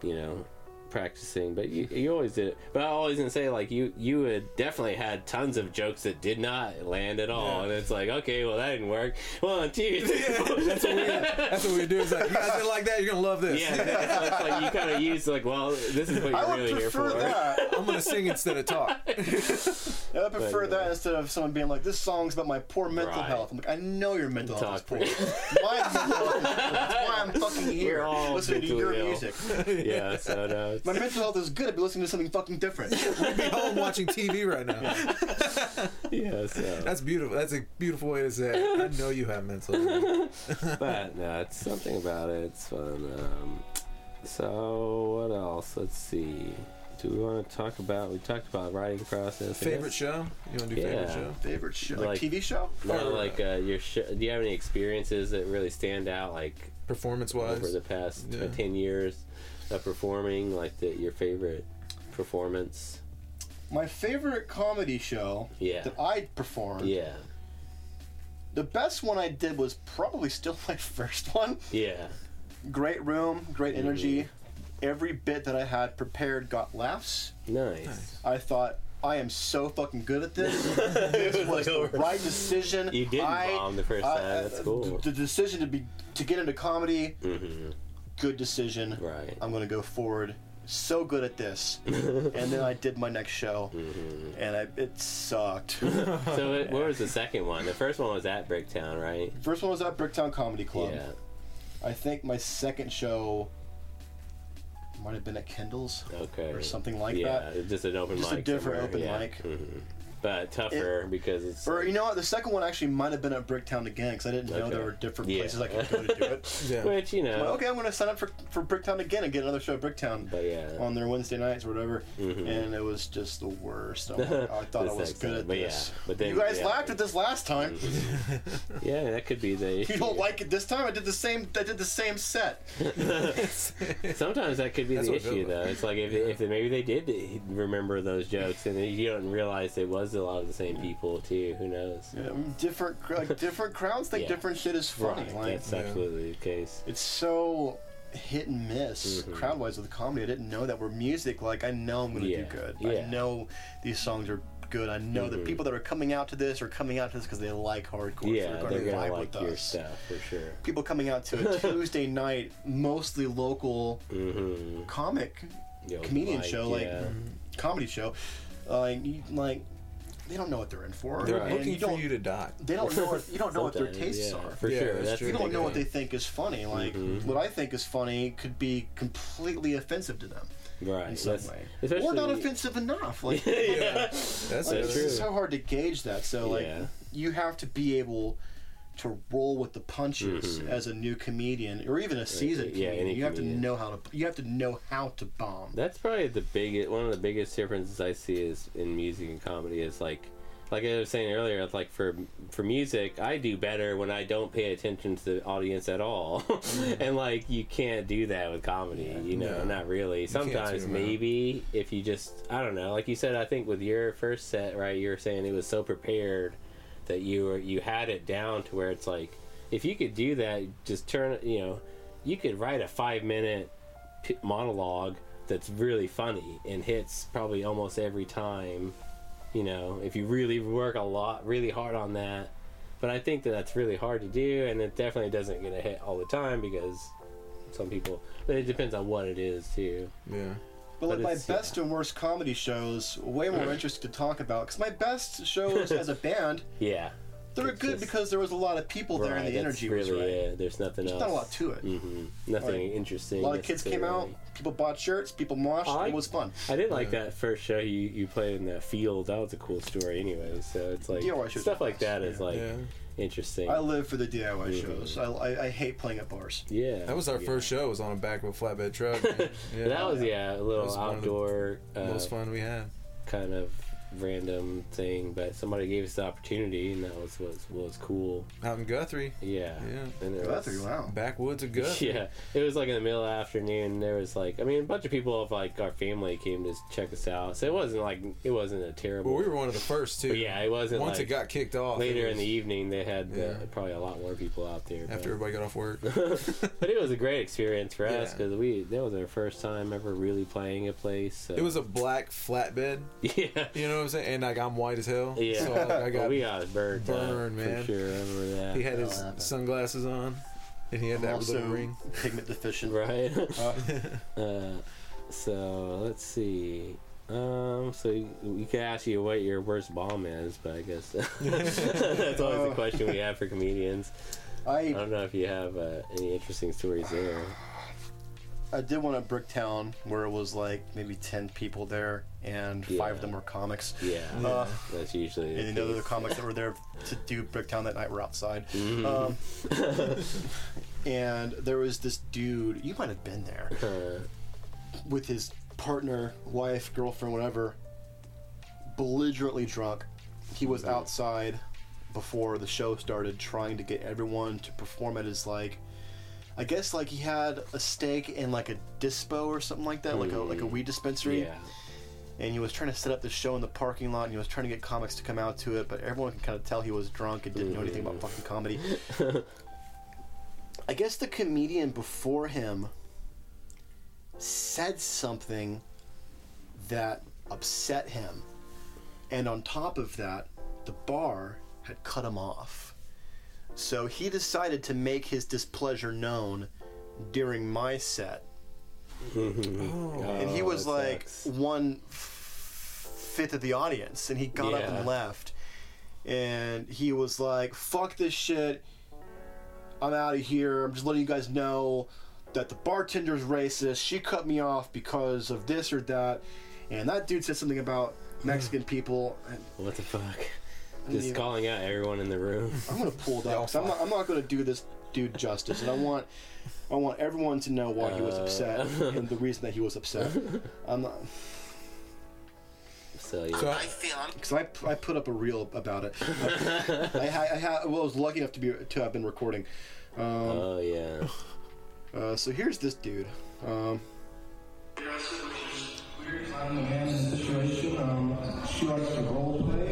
you know, practicing, but you, you always did it. But I always gonna say like you you had definitely had tons of jokes that did not land at all, Yeah. and it's like okay, well that didn't work. One, two, three. that's what we that's what we do. It's like you guys didn't like that. You're gonna love this. Yeah, that's, that's like you kind of use like, well, this is what I you're would really here prefer for. that. I'm gonna sing instead of talk. I prefer But, uh, that instead of someone being like, "This song's about my poor mental Right. health." I'm like, I know your mental health is Talk poor. for- my mental health is poor. That's why I'm fucking here, all listening to your ill. music. Yeah, so no, it's, My mental health is good. I'd be listening to something fucking different. We'd be home watching TV right now. yeah, so. That's beautiful. That's a beautiful way to say it. I know you have mental. health. but no, it's something about it. It's fun. Um, so what else? Let's see. Do we want to talk about? We talked about writing process. Favorite show? You want to do favorite show? Favorite show, like, Like- TV show? No, Or, like uh, your. Sh- do you have any experiences that really stand out, like Performance wise over the past uh, Yeah. ten years of performing? Like the, your favorite performance? My favorite comedy show Yeah. that I performed. Yeah. The best one I did was probably still my first one. Yeah. Great room, great Mm-hmm. energy. Every bit that I had prepared got laughs. Nice. I thought I am so fucking good at this. this was the right decision. You didn't I, bomb the first I- time. That's cool. The decision to be to get into comedy, hmm good decision. Right. I'm gonna go forward. So good at this, and then I did my next show, Mm-hmm. and I, it sucked. So it, what was the second one? The first one was at Bricktown, right? First one was at Bricktown Comedy Club. Yeah. I think my second show might have been at Kendall's Okay. or something like yeah, that. just an open mic. Just a different somewhere, open yeah. mic. Mhm. But tougher because it's. Or you know what? The second one actually might have been at Bricktown again because I didn't know there were different Yeah. places I could go to do it. Yeah. Which you know. Well, okay, I'm gonna sign up for for Bricktown again and get another show at Bricktown But yeah. on their Wednesday nights or whatever, Mhm. and it was just the worst. I'm like, I thought I was excellent. good at But yeah, this. but then- you guys yeah. laughed at this last time. Yeah, that could be the issue. You don't like it this time? I did the same. I did the same set. Sometimes that could be That's the issue, though. It's like if, if maybe they did remember those jokes and you don't realize it was a lot of the same people too. Who knows? Yeah, I mean, different like, different crowds think Yeah. different shit is funny. Right, Like that's Yeah. absolutely the case. it's so hit and miss Mhm. crowd wise with comedy. I didn't know that. Where music, like I know I'm gonna Yeah, do good. yeah. I know these songs are good. I know Mhm. that people that are coming out to this are coming out to this because they like hardcore. Yeah, so they're they're gonna vibe like with your us. stuff for sure. People coming out to a Tuesday night, mostly local Mm-hmm. comic comedian show, like comedy show, uh, you, like they don't know what they're in for. They're and looking you for don't. you to die. They don't know. What, you don't know what their tastes yeah, are. For Yeah, sure, that's that's true. You don't know what they think is funny. Like Mhm. what I think is funny could be completely offensive to them right. in some that's- way, or not offensive enough. Like, yeah. That's, like, That's it's so hard to gauge that. So like, Yeah. you have to be able to roll with the punches Mhm. as a new comedian or even a seasoned yeah, comedian. any You have comedian. to know how to. You have to know how to bomb. That's probably the biggest one of the biggest differences I see is in music and comedy is like like I was saying earlier, it's like for for music, I do better when I don't pay attention to the audience at all, and like you can't do that with comedy. You know, No. not really. can't Sometimes tune 'em out. maybe if you just I don't know, like you said, I think with your first set, right? You were saying it was so prepared that you were you had it down to where it's like if you could do that, just turn you know, you could write a five minute monologue that's really funny and hits probably almost every time you know if you really work a lot really hard on that but i think that that's really hard to do and it definitely doesn't get a hit all the time because some people, but it depends on what it is too. Yeah. But like my it's- best and worst comedy shows, way more interesting to talk about. Because my best shows as a band, Yeah, they're It's good just- because there was a lot of people there and the energy really was right. it. There's nothing There's else. not a lot to it. Mm-hmm. Nothing Like, interesting. A lot of kids came out. People bought shirts. People moshed. I- it was fun. I did like that first show you, you played in that field. That was a cool story, anyway. So it's like DIY shows stuff are like that is like Yeah. Interesting. I live for the DIY Mhm. shows. I, I, I hate playing at bars. yeah, That was our yeah. first show. Was on the back of a flatbed truck. Yeah. That was yeah, a little was one of the outdoor uh, most fun we had. kind of random thing, but somebody gave us the opportunity, and that was was was cool. Out in Guthrie. Yeah, Yeah. and Guthrie, was, wow. Backwoods of Guthrie. Yeah, it was like in the middle of the afternoon. There was like, I mean, a bunch of people of like our family came to check us out, so it wasn't like it wasn't a terrible. Well, we were one of the first too. but yeah, it wasn't Once like it got kicked off. later it in the evening. They had uh, Yeah. probably a lot more people out there. After but- everybody got off work. but it was a great experience for us Yeah. because we that was our first time ever really playing a place. So. It was a black flatbed. yeah. You know what I'm saying? And like I'm white as hell. Yeah, So I, I Well, got. we got burned, burned, man. For sure, I remember that. he had his That'll sunglasses on, and he had I'm that also little ring. pigment deficient. right. Uh, uh, so let's see. Um, so we could ask you what your worst bomb is, but I guess that's always the question we have for comedians. I I don't know if you have uh, any interesting stories there. I did one at Bricktown where it was like maybe ten people there, and five of them were comics. Yeah, Uh, that's usually. and the the other comics that were there to do Bricktown that night were outside. Mhm. Um, and there was this dude, you might have been there, Uh, with his partner, wife, girlfriend, whatever, belligerently drunk. He was outside before the show started trying to get everyone to perform at his like I guess like he had a stake in like a dispo or something like that, like a like a mm. weed dispensary. yeah. And he was trying to set up the show in the parking lot and he was trying to get comics to come out to it, but everyone can kind of tell he was drunk and didn't know anything about mm. fucking comedy. I guess the comedian before him said something that upset him. And on top of that, the bar had cut him off. So he decided to make his displeasure known during my set. and he Oh, was like sucks. one fifth of the audience, and he got up and left. And he was like, "Fuck this shit! I'm out of here. I'm just letting you guys know that the bartender's racist. She cut me off because of this or that." And that dude said something about Mexican people. What the fuck? Didn't Just even- calling out everyone in the room. I'm gonna pull that up 'cause I'm not. I'm not gonna do this dude justice, and I want. I want everyone to know why he was upset Uh. and the reason that he was upset. I'm not. So yeah. So Because I, I put up a reel about it. I, ha, I ha, well, I was lucky enough to be to have been recording. Um, oh yeah. uh, so here's this dude. Um, I'm the man in the situation. Um, she likes to role play.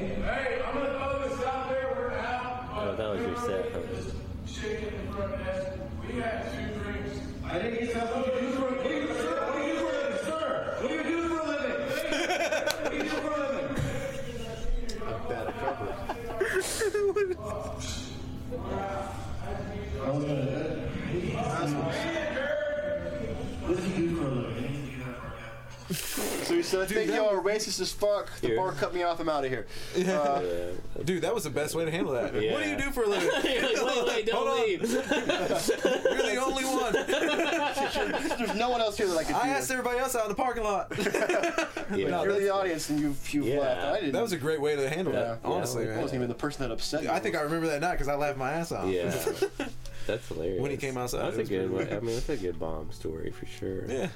Oh, that So "I think y'all are racist as fuck. The Here. bar cut me off. I'm out of here." Uh, Yeah. dude, that was the best way to handle that. What do you do for a living? You're like, wait, wait, don't Hold on. leave. You're the only one. There's no one else here that I could. I asked everybody else out in the parking lot. Yeah. You're the audience, and you've you've Yeah. left. I didn't. That was a great way to handle Yeah. that. Honestly, I man. wasn't even the person that upset you. I think I remember that night because I laughed my ass off. Yeah. That's hilarious. When he came outside, That's it a good pretty one. I mean, that's a good bomb story for sure. Yeah.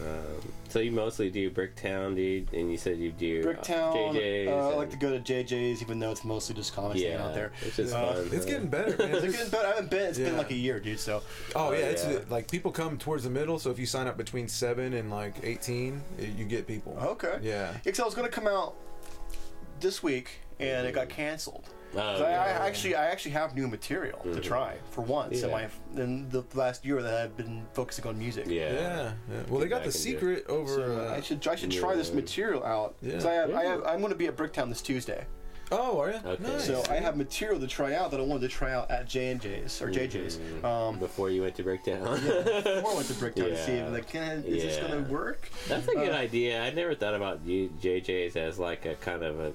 Um, so you mostly do Bricktown, dude, and you said you do uh, Bricktown. JJ's. uh, I like to go to JJ's, even though it's mostly just comics hanging yeah, out there. It's just Uh, fun. It's huh? getting better, man. It's getting better. I haven't been. It's been like a year, dude. So Oh yeah, Oh, it's yeah. like people come towards the middle. So if you sign up between seven and like eighteen, it, you get people. okay. Yeah. Because I was gonna come out this week, and it got canceled. Oh, 'Cause I, I actually, I actually have new material to try for once in Yeah. my in the last year that I've been focusing on music. yeah. Yeah. yeah. Well, they got the secret over. So uh, I should I should try this material out. 'Cause Yeah. I have, I have I'm gonna be at Bricktown this Tuesday. Oh, are you? Okay. Nice. So I have material to try out that I wanted to try out at J and J's or JJ's. Mhm. Um, Before you went to Breakdown. before I went to Bricktown to see if like, can, is this gonna work? That's a good Uh, idea. I never thought about you- JJ's as like a kind of a,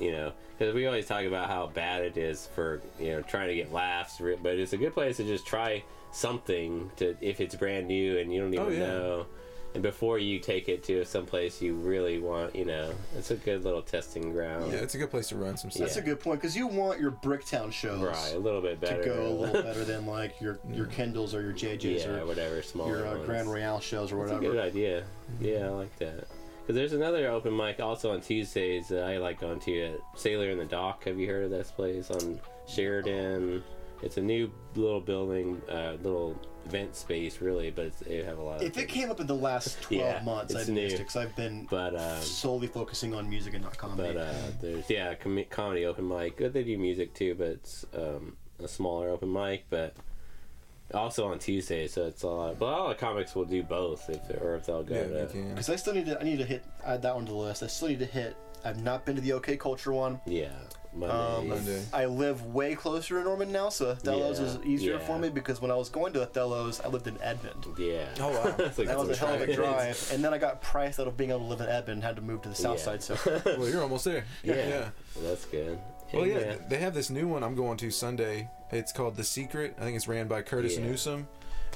you know, because we always talk about how bad it is for you know trying to get laughs, but it's a good place to just try something to if it's brand new and you don't even Oh, yeah. know. And before you take it to some place you really want, you know, it's a good little testing ground. yeah, it's a good place to run some stuff. That's Yeah. a good point because you want your Bricktown shows Right, a little bit better to go a little better than like your your Kindles or your JJ's yeah, or whatever, smaller your uh, ones. Grand Royale shows or That's a whatever. good idea. Yeah, I like that. Because there's another open mic also on Tuesdays that I like going to at Sailor in the Dock. Have you heard of this place on Sheridan? It's a new little building, uh, little event space, really, but it's, they have a lot of. If it came up in the last twelve Yeah, months, I've missed it because I've been But um, solely focusing on music and not comedy. but uh, there's yeah, com- comedy open mic. They do music too, but it's um, a smaller open mic. But also on Tuesday, so it's a lot. But a lot of comics will do both, if or if they'll go. Yeah, to, you can. Because I still need to, I need to hit add that one to the list. I still need to hit. I've not been to the OK Culture one. Yeah, Monday. Um, Monday. I live way closer to Norman now, so Othello's Yeah, is easier yeah. for me because when I was going to Othello's, I lived in Edmond. Yeah. Oh, wow. Like That was a hell of a drive. drive, and then I got priced out of being able to live in Edmond and had to move to the south Yeah. side. So Well, you're almost there. Yeah. yeah. That's good. Well, And, yeah, they have this new one I'm going to Sunday. It's called The Secret. I think it's ran by Curtis Yeah. Newsom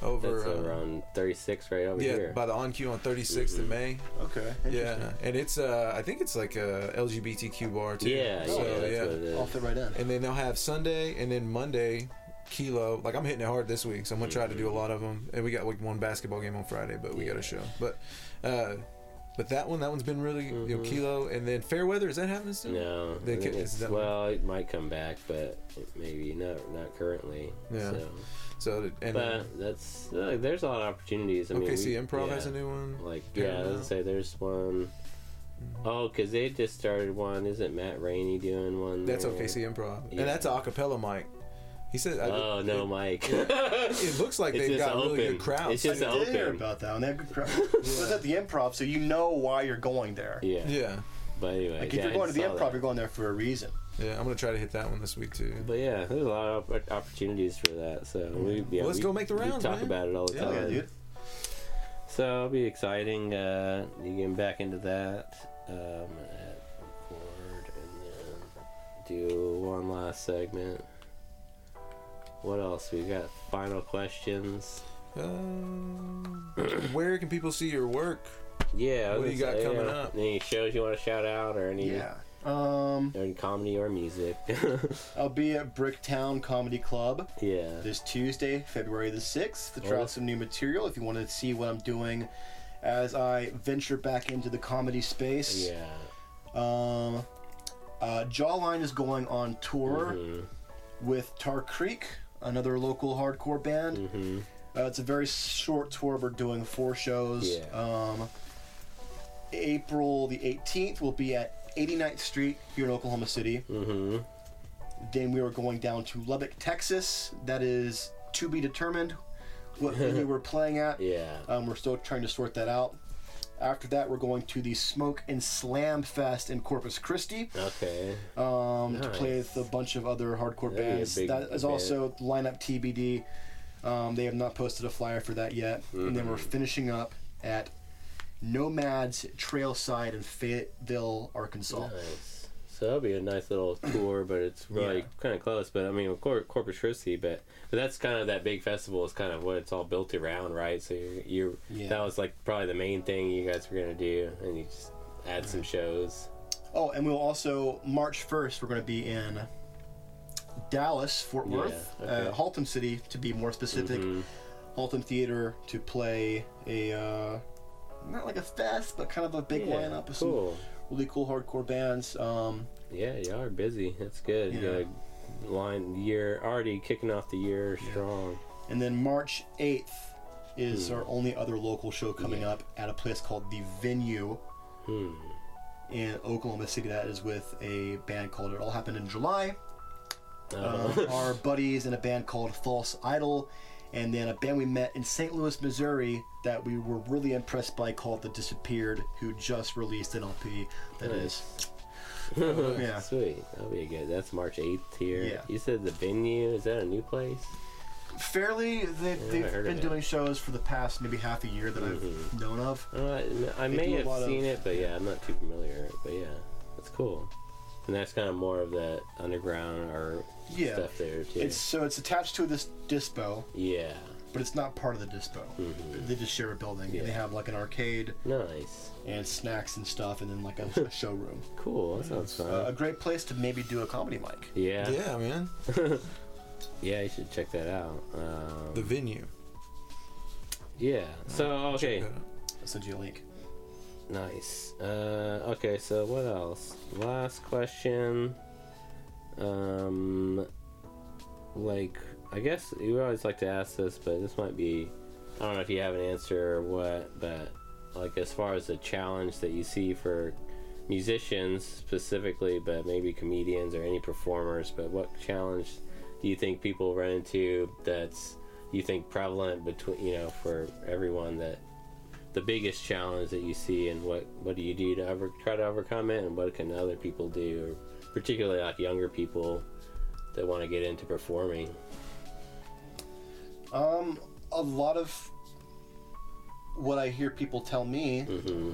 over, That's uh, over 36 right over yeah, here. by the On Q on 36th in May. okay, Yeah, and it's uh, I think it's like a LGBTQ bar too. yeah, so, yeah, that's yeah. what it I'll right end. And then they'll have Sunday and then Monday, Kilo. Like I'm hitting it hard this week, so I'm gonna try to do a lot of them. And we got like one basketball game on Friday, but we got a show. But, uh, but that one, that one's been really you know Kilo. And then Fairweather, is that happening still? No, They I think it's- is that- well, it might come back, but maybe not not currently. Yeah. So, So and but that's uh, there's a lot of opportunities. I mean, OKC we- Improv yeah. has a new one. Like yeah, let's say there's one oh because they just started one. Isn't Matt Rainey doing one? That's there? OKC Improv, Yeah. and that's a acapella mic. He said, I- Oh no, it, Mike. It looks like they've just got really open. good crowds. It's just I did hear open. about that one. They have good crowd. It was at the improv, so you know why you're going there. yeah. yeah, But anyway, Like if yeah, you're going to the improv, that. you're going there for a reason. yeah. I'm gonna try to hit that one this week too. But yeah, there's a lot of opp- opportunities for that. So we yeah, Well, let's we- go make the we rounds, talk man. about it all the Yeah. Time. yeah, dude. So it'll be exciting. Uh, you getting back into that. Um, I'm gonna record and then do one last segment. What else? We got final questions. Um, where can people see your work? Yeah. What do you got say, coming yeah, up? Any shows you want to shout out or any? Yeah. Um, Or any comedy or music? I'll be at Bricktown Comedy Club yeah. this Tuesday, February the 6th, to try out some new material. If you want to see what I'm doing as I venture back into the comedy space. Yeah. Um, uh, Jawline is going on tour Mhm. with Tar Creek, another local hardcore band. Mhm. Uh, it's a very short tour. We're doing four shows. Yeah. Um, April the 18th will be at 89th Street here in Oklahoma City. Mhm. Then we are going down to Lubbock, Texas. That is to be determined what venue we're playing at. Yeah. Um, we're still trying to sort that out. After that, we're going to the Smoke and Slam Fest in Corpus Christi Okay. um, to play with a bunch of other hardcore bands. That is event. also lineup TBD. Um, they have not posted a flyer for that yet. And then we're Mm-hmm. finishing up at Nomads Trailside in Fayetteville, Arkansas. Nice. So that'll be a nice little tour, but it's really Yeah. kind of close. But I mean, of course, Corpus Christi, but but that's kind of that big festival is kind of what it's all built around, right? So you're, you're Yeah. that was like probably the main thing you guys were gonna do, and you just add some shows. Oh, and we'll also March 1st. We're going to be in Dallas, Fort Yeah, Worth, okay. uh, Haltom City to be more specific. Mhm. Haltom Theater to play a uh, not like a fest, but kind of a big Yeah, lineup of some cool. Really cool hardcore bands. Um, Yeah, y'all are busy. That's good. Yeah. a line year already kicking off the year strong. and then March 8th is Hmm. our only other local show coming Yeah. up at a place called the Venue Hmm. in Oklahoma City. That is with a band called It All Happened in July. Uh, um, our buddies in a band called False Idol, and then a band we met in St. Louis, Missouri that we were really impressed by called The Disappeared, who just released an LP that is Nice. Yeah. Sweet. That'll be good. That's March 8th here. Yeah. You said the venue. Is that a new place? Fairly, they've, I they've heard of been it. doing shows for the past maybe half a year that I've known of. Uh, I, I may have lot of- seen it, but yeah, I'm not too familiar. But yeah, that's cool. And that's kind of more of that underground or Yeah. stuff there too. It's so it's attached to this dispo, yeah. but it's not part of the dispo. They just share a building. Mm-hmm. Yeah. They have like an arcade Nice. and snacks and stuff, and then like a, a showroom. Cool. That sounds fun. Uh, a great place to maybe do a comedy mic. yeah. yeah. Man. yeah, you should check that out. Um, The venue. yeah. So okay. Check that out. I'll send you a link. Nice. Uh, okay, so what else? Last question. Um, like, I guess you always like to ask this, but this might be. I don't know if you have an answer or what, but like as far as the challenge that you see for musicians specifically, but maybe comedians or any performers, but what challenge do you think people run into that's you think prevalent between you know for everyone that the biggest challenge that you see and what what do you do to ever try to overcome it and what can other people do particularly like younger people that want to get into performing Um, a lot of what I hear people tell me hmm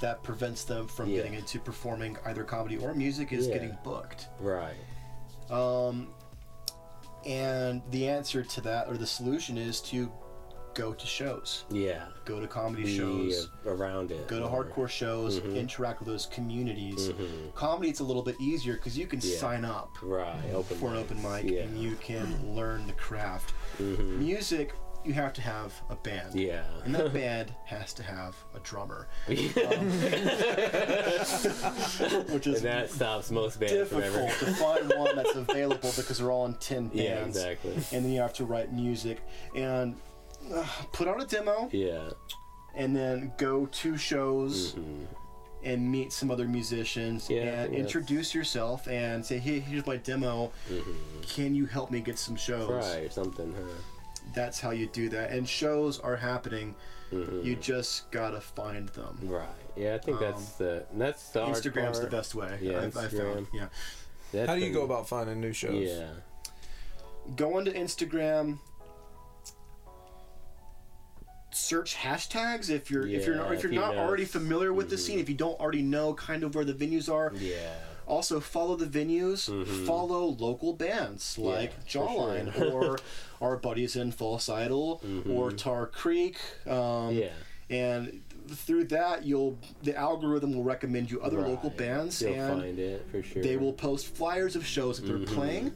that prevents them from Yeah. getting into performing either comedy or music is Yeah. getting booked. right Um, and the answer to that, or the solution, is to go to shows, yeah go to comedy be shows, around it go to more. hardcore shows, Mhm. interact with those communities. Mhm. Comedy, it's a little bit easier because you can Yeah. sign up right open for an open mic yeah and you can learn the craft. Mhm. Music, you have to have a band. yeah And that band has to have a drummer, which is and that stops most bands from difficult to find one that's available because they're all in 10 bands. yeah exactly And then you have to write music and uh, put out a demo yeah and then go to shows Mhm. and meet some other musicians Yeah, I and think that's- introduce yourself and say, hey, here's my demo. Can you help me get some shows? Mm-hmm. right or something huh That's how you do that. And shows are happening. Mhm. You just gotta find them. right yeah i think that's Um, the that's the hard Instagram's the best way. Yeah, I've, I've Instagram. found. Yeah. That's How do you been- go about finding new shows? yeah Go onto Instagram. Search hashtags if you're if you're not if you're you not know. already familiar with the scene. If you don't already know kind of where the venues are, yeah Also, follow the venues. Mhm. Follow local bands like Yeah, Jawline sure. or our buddies in False Idol or Mhm. Tar Creek. Um, yeah And through that, you'll the algorithm will recommend you other local bands, You'll and find it for sure. they will post flyers of shows that they're Mhm. playing.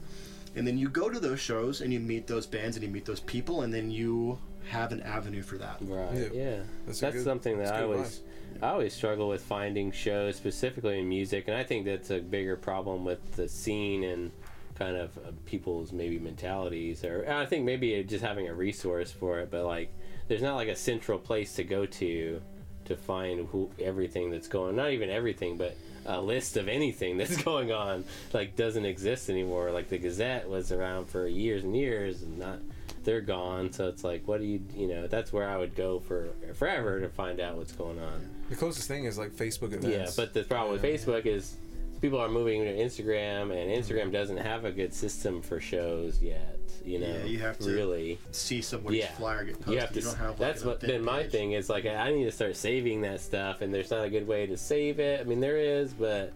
And then you go to those shows and you meet those bands and you meet those people, and then you have an avenue for that. Right. Yeah. Yeah. That's That's, good- something that that's I good always I always struggle with finding shows specifically in music, and I think that's a bigger problem with the scene and kind of uh, people's maybe mentalities, or I think maybe just having a resource for it. But like, there's not like a central place to go to to find who everything that's going. Not even everything, but a list of anything that's going on like doesn't exist anymore. Like the Gazette was around for years and years, and not they're gone. So it's like, what do you you know? That's where I would go for forever to find out what's going on. The closest thing is like Facebook events. Yeah, but the problem with Facebook is people are moving to Instagram, and Instagram doesn't have a good system for shows yet. You know, Yeah, you have to really. See somebody's Yeah, flyer get posted. you have to. don't have like, that's an what event been my page. thing is like I need to start saving that stuff, and there's not a good way to save it. I mean, there is, but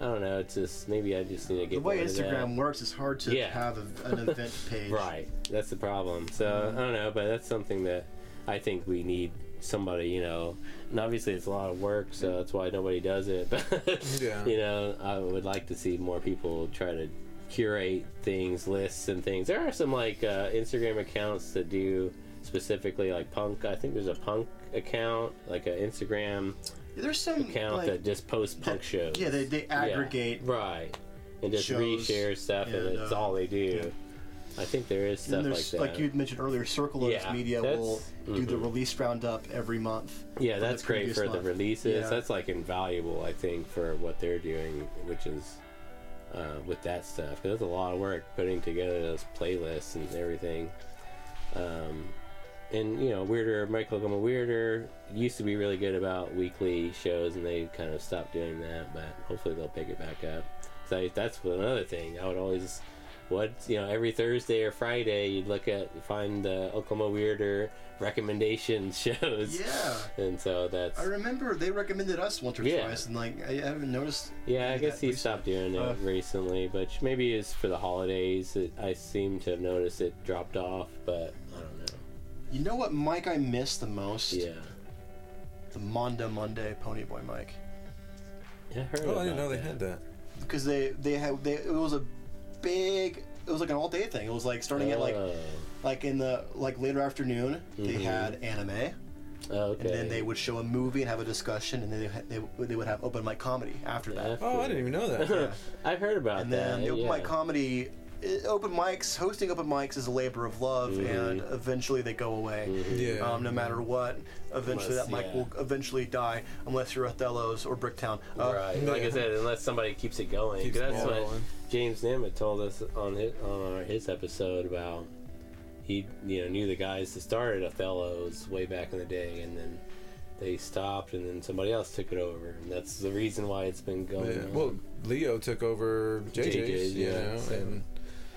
I don't know. It's just maybe I just need to get The way more that. Instagram works, it's hard to Yeah. have a, an event page. Right. That's the problem. So Mm-hmm. I don't know, but that's something that I think we need somebody, you know. And obviously it's a lot of work, so that's why nobody does it. But Yeah. you know, I would like to see more people try to curate things, lists and things. There are some like uh, Instagram accounts that do specifically like punk. I think there's a punk account, like an Instagram There's some account like, that just posts punk shows. yeah, they, they Yeah, aggregate. right, and just shows reshare stuff, and and, it's uh, all they do. yeah. I think there is stuff there's, like like, you mentioned earlier, Circle Oaks Yeah, Media that's- will do the release roundup every month. yeah, that's great for the releases. Yeah. That's like invaluable, I think, for what they're doing, which is uh, with that stuff. 'Cause there's a lot of work putting together those playlists and everything. Um, and you know, Weirder, Michael Oklahoma Weirder used to be really good about weekly shows, and they kind of stopped doing that. But hopefully, they'll pick it back up. So that's another thing. I would always, what you know, every Thursday or Friday, you'd look at find the Oklahoma Weirder recommendation shows. Yeah. And so that's I remember they recommended us once or Yeah. twice, and like I haven't noticed. Yeah, I guess he recently. stopped doing it Uh, recently, but maybe it's for the holidays. It, I seem to have noticed it dropped off, but I don't know. You know what Mike I miss the most? Yeah, The Mondo Monday Ponyboy Mike. yeah I heard. Oh, I didn't about know they had that. Because they they had they it was a big it was like an all day thing. It was like starting at like Oh, like in the like later afternoon they Mhm. had anime oh, okay. and then they would show a movie and have a discussion and then they, had- they, would- they would have open mic comedy after that. That's Oh, I didn't even know that. Yeah. I've heard about it. and that. then the open yeah. mic comedy i- open mics hosting open mics is a labor of love Mhm. and eventually they go away Mhm. Yeah. um, no matter what eventually Unless- that mic yeah. will eventually die unless you're Othello's or Bricktown uh, right. Like I said, unless somebody keeps it going. Keeps that's what rolling. James Nemeth told us on his, on his episode about he you know knew the guys that started Othello's way back in the day, and then they stopped, and then somebody else took it over, and that's the reason why it's been going. Yeah. on. Well, Leo took over JJ's, JJ's, you yeah, know, so- and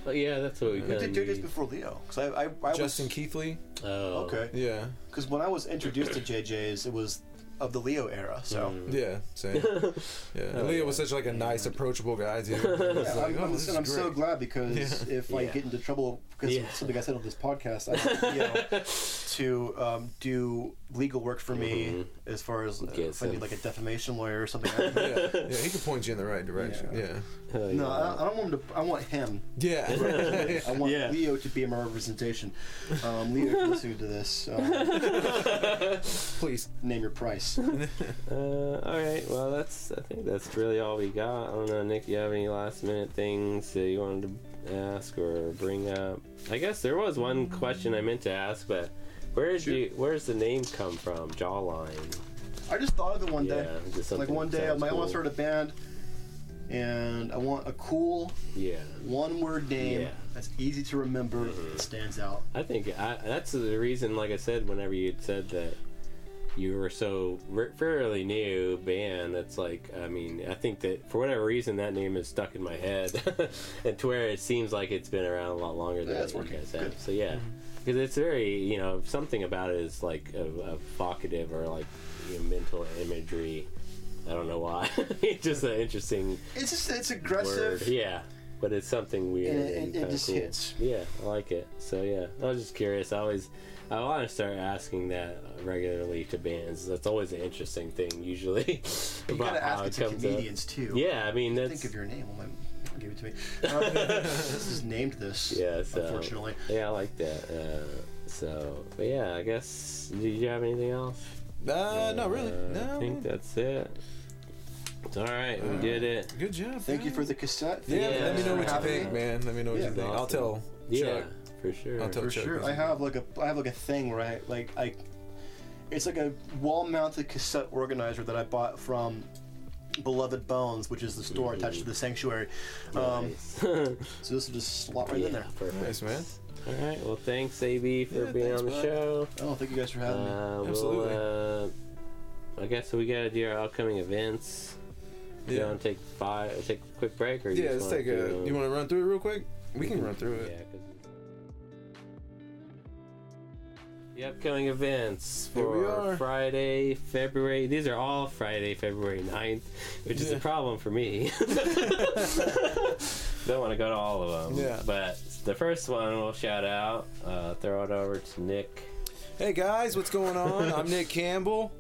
But yeah, that's what we who did of JJ's before Leo because I, I, I Justin was Keithley. Oh, okay Yeah, because when I was introduced to JJ's it was of the Leo era so Mm. yeah, same. Yeah, and Oh, Leo yeah. was such like a nice, approachable guy too. Yeah, like, I'm, "Oh, I'm, listen, I'm so glad because Yeah. if I Yeah. get into trouble because Yeah. something I said on this podcast, I you know, to um, do legal work for me Mhm. As far as uh, Get if I need like a defamation lawyer or something. I- Yeah, yeah, he can point you in the right direction. Yeah. Yeah, Oh, no, yeah. I, I don't want him to. I want him. yeah. I want Yeah. Leo to be my representation. Um, Leo, if you're listening to this, um, Please. name your price. Uh, all right. Well, that's. I think that's really all we got. I don't know, Nick. Do You have any last minute things that you wanted to ask or bring up? I guess there was one question I meant to ask, but where did Shoot. you? Where's the name come from? Jawline. I just thought of it one day. Yeah, just like something one day, I sounds might want to start a band, and I want a cool Yeah. one-word name Yeah. Mm-hmm. that's easy to remember. That stands out. I think I, that's the reason. Like I said, whenever you said that you were so r- fairly new band, that's like, I mean, I think that for whatever reason that name is stuck in my head, and to where it seems like it's been around a lot longer than Yeah, it's you working. guys have. Good. So yeah, because it's very, you know, something about it is like a, evocative or like you know, mental imagery. I don't know why. it's just an interesting It's just it's word. aggressive. Yeah. But it's something weird And and, it- kinda just cool. hits. Yeah, I like it. So yeah, I was just curious. I always, I want to start asking that regularly to bands. That's always an interesting thing. Usually, You gotta ask it to comes up. comedians too. Yeah, I mean that's Think of your name. Well, my, give it to me. Um, this is named this. yeah. So Unfortunately. yeah, I like that. Uh, so, but yeah, I guess. Did you have anything else? Uh, not really. Uh, No. I think that's it. It's all right. We did it. Good job. Thank you for the cassette. Yeah, Thank you let me know what you having think, me. man. Let me know what Yeah, you think. I'll awesome. tell. Yeah, Chuck. for sure. I'll tell For Chuck sure. I have like a I have like a thing where I like I it's like a wall-mounted cassette organizer that I bought from Beloved Bones, which is the store attached to the sanctuary. Um, Nice. so this will just slot right in there. perfect. Nice, man. All right. Well, thanks, AB, for Yeah, being thanks, on the bud. show. Oh, thank you guys for having me. Uh, Absolutely. We'll, uh, I guess we gotta do our upcoming events. Do you Yeah. want to take five? Take a quick break, or you Yeah, just let's wanna take a. do- You want to run through it real quick? We can run through Yeah, it. 'cause- The upcoming events for. Friday, February. These are all Friday, February 9th, which is a problem for me. Don't want to go to all of them. Yeah. But the first one we'll shout out, uh, throw it over to Nick. Hey guys, what's going on? I'm Nick Campbell.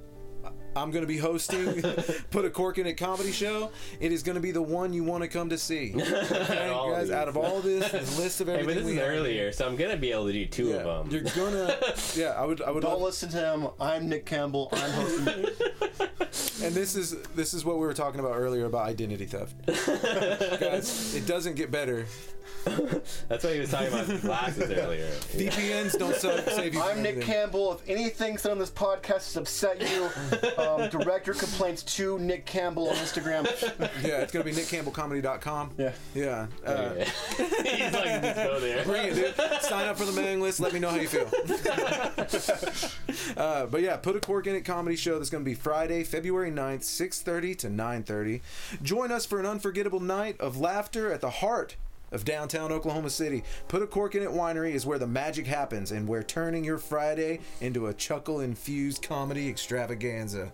I'm going to be hosting Put a Cork in It comedy show. It is going to be the one you want to come to see. Okay, all guys, these. out of all this, this list of Hey, everything but this we is have, earlier, so I'm gonna be able to do two Yeah, of them. you're gonna. Yeah, I would. I would. Don't Love, listen to him. I'm Nick Campbell. I'm hosting. and this is this is what we were talking about earlier about identity theft. guys, it doesn't get better That's why he was talking about his glasses earlier. VPNs don't sa- save you. I'm Nick. Campbell. If anything said on this podcast has upset you, um, direct your complaints to Nick Campbell on Instagram. Yeah, it's gonna be nickcampbellcomedy.com. Yeah. Yeah. Uh, He's like, just go there. Bring it, dude. Sign up for the mailing list. Let me know how you feel. uh, but yeah, put a cork in it comedy show that's going to be Friday, February 9th, 6:30 to 9:30. Join us for an unforgettable night of laughter at the heart of downtown Oklahoma City. Put a cork in it winery is where the magic happens and where turning your Friday into a chuckle infused comedy extravaganza.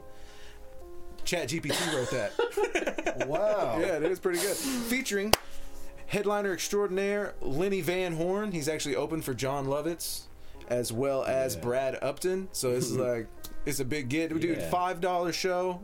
Chat GPT wrote that. Wow. Yeah, it is pretty good. Featuring headliner extraordinaire Lenny Van Horn. He's actually open for Jon Lovitz, as well as Brad Upton. So this is like it's a big get, dude. Yeah. Five dollar show.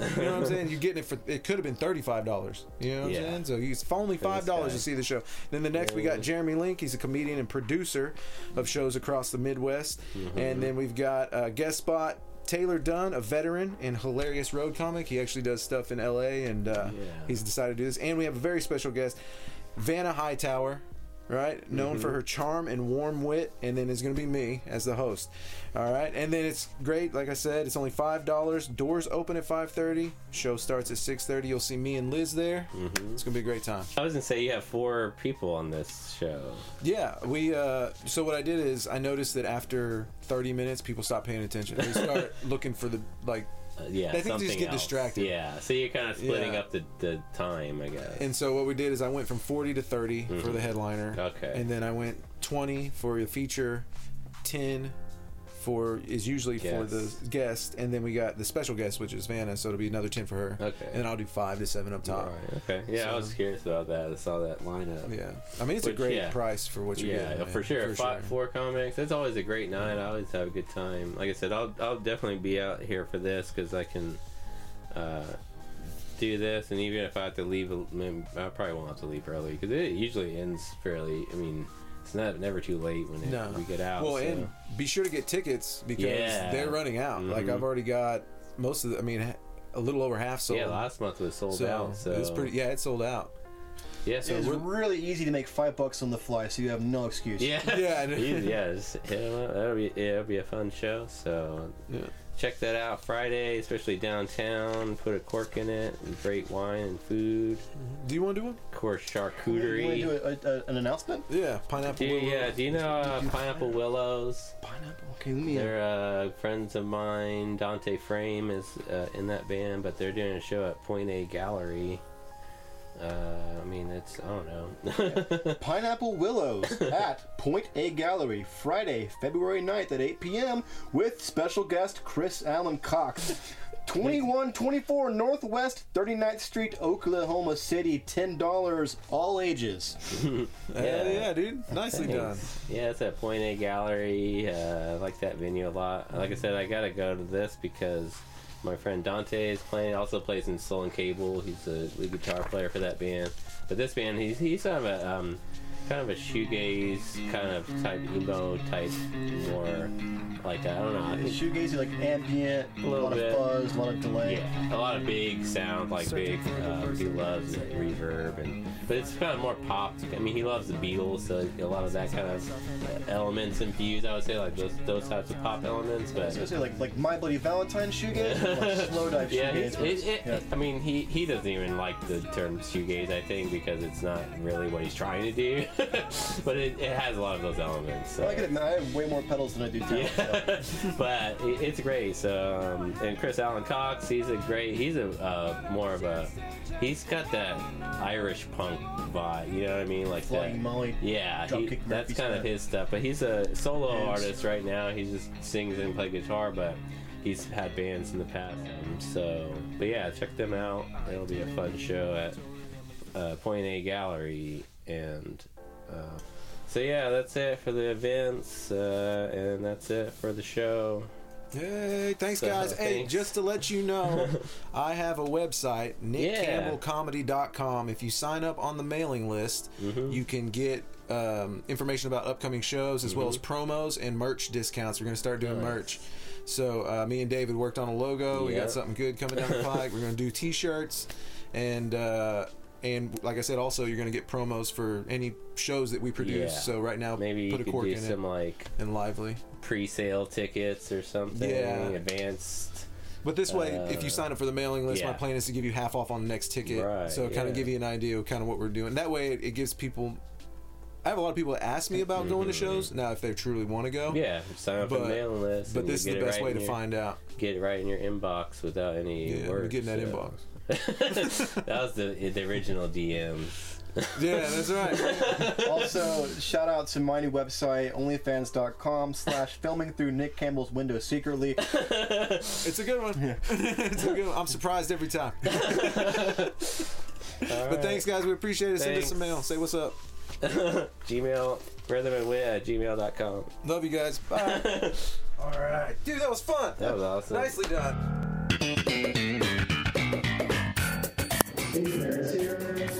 You know what I'm saying? You're getting it for it could have been thirty five dollars. You know what Yeah. I'm saying? So he's for only five dollars to see the show. Then the next we got Jeremy Link. He's a comedian and producer of shows across the Midwest. Mm-hmm. And then we've got uh, guest spot. Taylor Dunn, a veteran and hilarious road comic. He actually does stuff in LA and uh, Yeah. he's decided to do this. And we have a very special guest, Vanna Hightower, right? Known for her charm and warm wit, and then it's going to be me as the host. All right, and then it's great. Like I said, it's only five dollars. Doors open at five thirty. Show starts at six thirty. You'll see me and Liz there. It's going to be a great time. I was gonna say you have four people on this show. Yeah, we. Uh, so what I did is I noticed that after thirty minutes, people stop paying attention. They start looking for the like Uh, yeah, I think they just get else. distracted. Yeah, so you're kind of splitting Yeah. up the, the time, I guess. And so what we did is I went from 40 to 30 for the headliner. Mm-hmm. Okay. And then I went 20 for the feature, 10 for is usually for the Guest. guest, and then we got the special guest, which is Vanna, so it'll be another 10 for her. Okay. And then I'll do five to seven up top. Okay. Yeah, I So- was curious about that. I saw that lineup. Yeah. I mean, it's a Which, great yeah. price for what you're Yeah, getting. for sure. Five, Four comics. That's always a great night. I always have a good time. Like I said, I'll I'll definitely be out here for this because I can uh, do this, and even if I have to leave, a- I probably won't have to leave early because it usually ends fairly. I mean, it's not never too late when it, No. we get out. Well, so. and be sure to get tickets because Yeah. they're running out. Like Mhm. I've already got most of the, I mean, a little over half sold. yeah, last month was sold so out. So it's pretty, yeah, it's sold out. Yeah, so It's really easy to make five bucks on the fly, so you have no excuse. yeah, Yeah, Easy, yeah, just hit 'em up. That'll be it'll be a fun show. So Yeah. Check that out Friday, especially downtown. Put a cork in it, and great wine and food. Do you want to do one? Of course, charcuterie. You want to do charcuterie. a, a, an announcement? Yeah, pineapple. Do you, yeah, do you know uh, Pineapple Willows? Pineapple. Okay, let me. They're uh, friends of mine. Dante Frame is uh, in that band, but they're doing a show at Point A Gallery. Uh, I mean, it's I don't know. Pineapple Willows at Point A Gallery, Friday, February 9th at 8 p.m. with special guest Chris Allen Cox. 2124 Northwest 39th Street, Oklahoma City. $10, all ages. Hell Yeah. yeah, dude. Nicely done. Yeah, it's at Point A Gallery. Uh, I like that venue a lot. Like I said, I gotta go to this because my friend Dante is playing. Also plays in Soul and Cable. He's the lead guitar player for that band. But this band, he's he's kind of a um, kind of a shoegaze kind of type emo type more like I don't know. I think Shoegazy, like ambient, a little lot bit. of fuzz, a lot of delay. Yeah, a lot of big sound, like big. Uh, he loves reverb, and but it's kind of more pop. I mean, he loves the Beatles, so a lot of that kind of elements infused. I would say like those those types of pop elements, I was but. gonna say like like My Bloody Valentine shoegaze, like Slowdive Yeah, shoegaze. it's, where it, it, yeah. I mean, he, he doesn't even like the term shoegaze, I think, because it's not really what he's trying to do. but it, it has a lot of those elements. So. I, can, I have way more pedals than I do talent. Yeah, but it, it's great. So, um, and Chris Allen Cox, he's a great. He's a uh, more of a. He's got that Irish punk vibe. You know what I mean? Like Flogging that. Molly. Yeah, he, that's kind of his stuff. But he's a solo Yes. artist right now. He just sings and plays guitar, but he's had bands in the past. So, but yeah, check them out. It'll be a fun show at uh, Point A Gallery, and uh, so yeah, that's it for the events, uh, and that's it for the show. Hey, thanks So, guys. Hey, just to let you know, I have a website, nickcampbellcomedy.com. If you sign up on the mailing list, Mm-hmm. you can get um, information about upcoming shows as well as promos and merch discounts. We're going to start doing Mm-hmm. Nice. merch. So uh, me and David worked on a logo. We got something good coming down the pike. We're going to do T-shirts, and uh, and like I said, also you're gonna get promos for any shows that we produce. Yeah. So right now, Maybe put you a could cork do in some it like and lively. pre-sale tickets or something. Yeah. Advanced. But this way, if Uh, you sign up for the mailing list, my plan is to give you half off on the next ticket. Right, so kind yeah. of give you an idea of kind of what we're doing. That way, it, it gives people. I have a lot of people that ask me about going to shows now if they truly want to go. Mm-hmm. Yeah, sign up for the mailing list. But this is the best right way in to find out. Get it right in your inbox without any Yeah, work. we get in that so. inbox. That was the the original DM. Yeah, that's right. Also, shout out to my new website, onlyfans.com slash filming through Nick Campbell's window secretly. It's a good one. Yeah. it's a good one. I'm surprised every time. But thanks, guys. We appreciate it. Send us some mail. Say what's up. Gmail, rhythm and wit at gmail.com. Love you guys. Bye. All right, dude. That was fun. That was awesome. Nicely done. Hey, Sarah's here.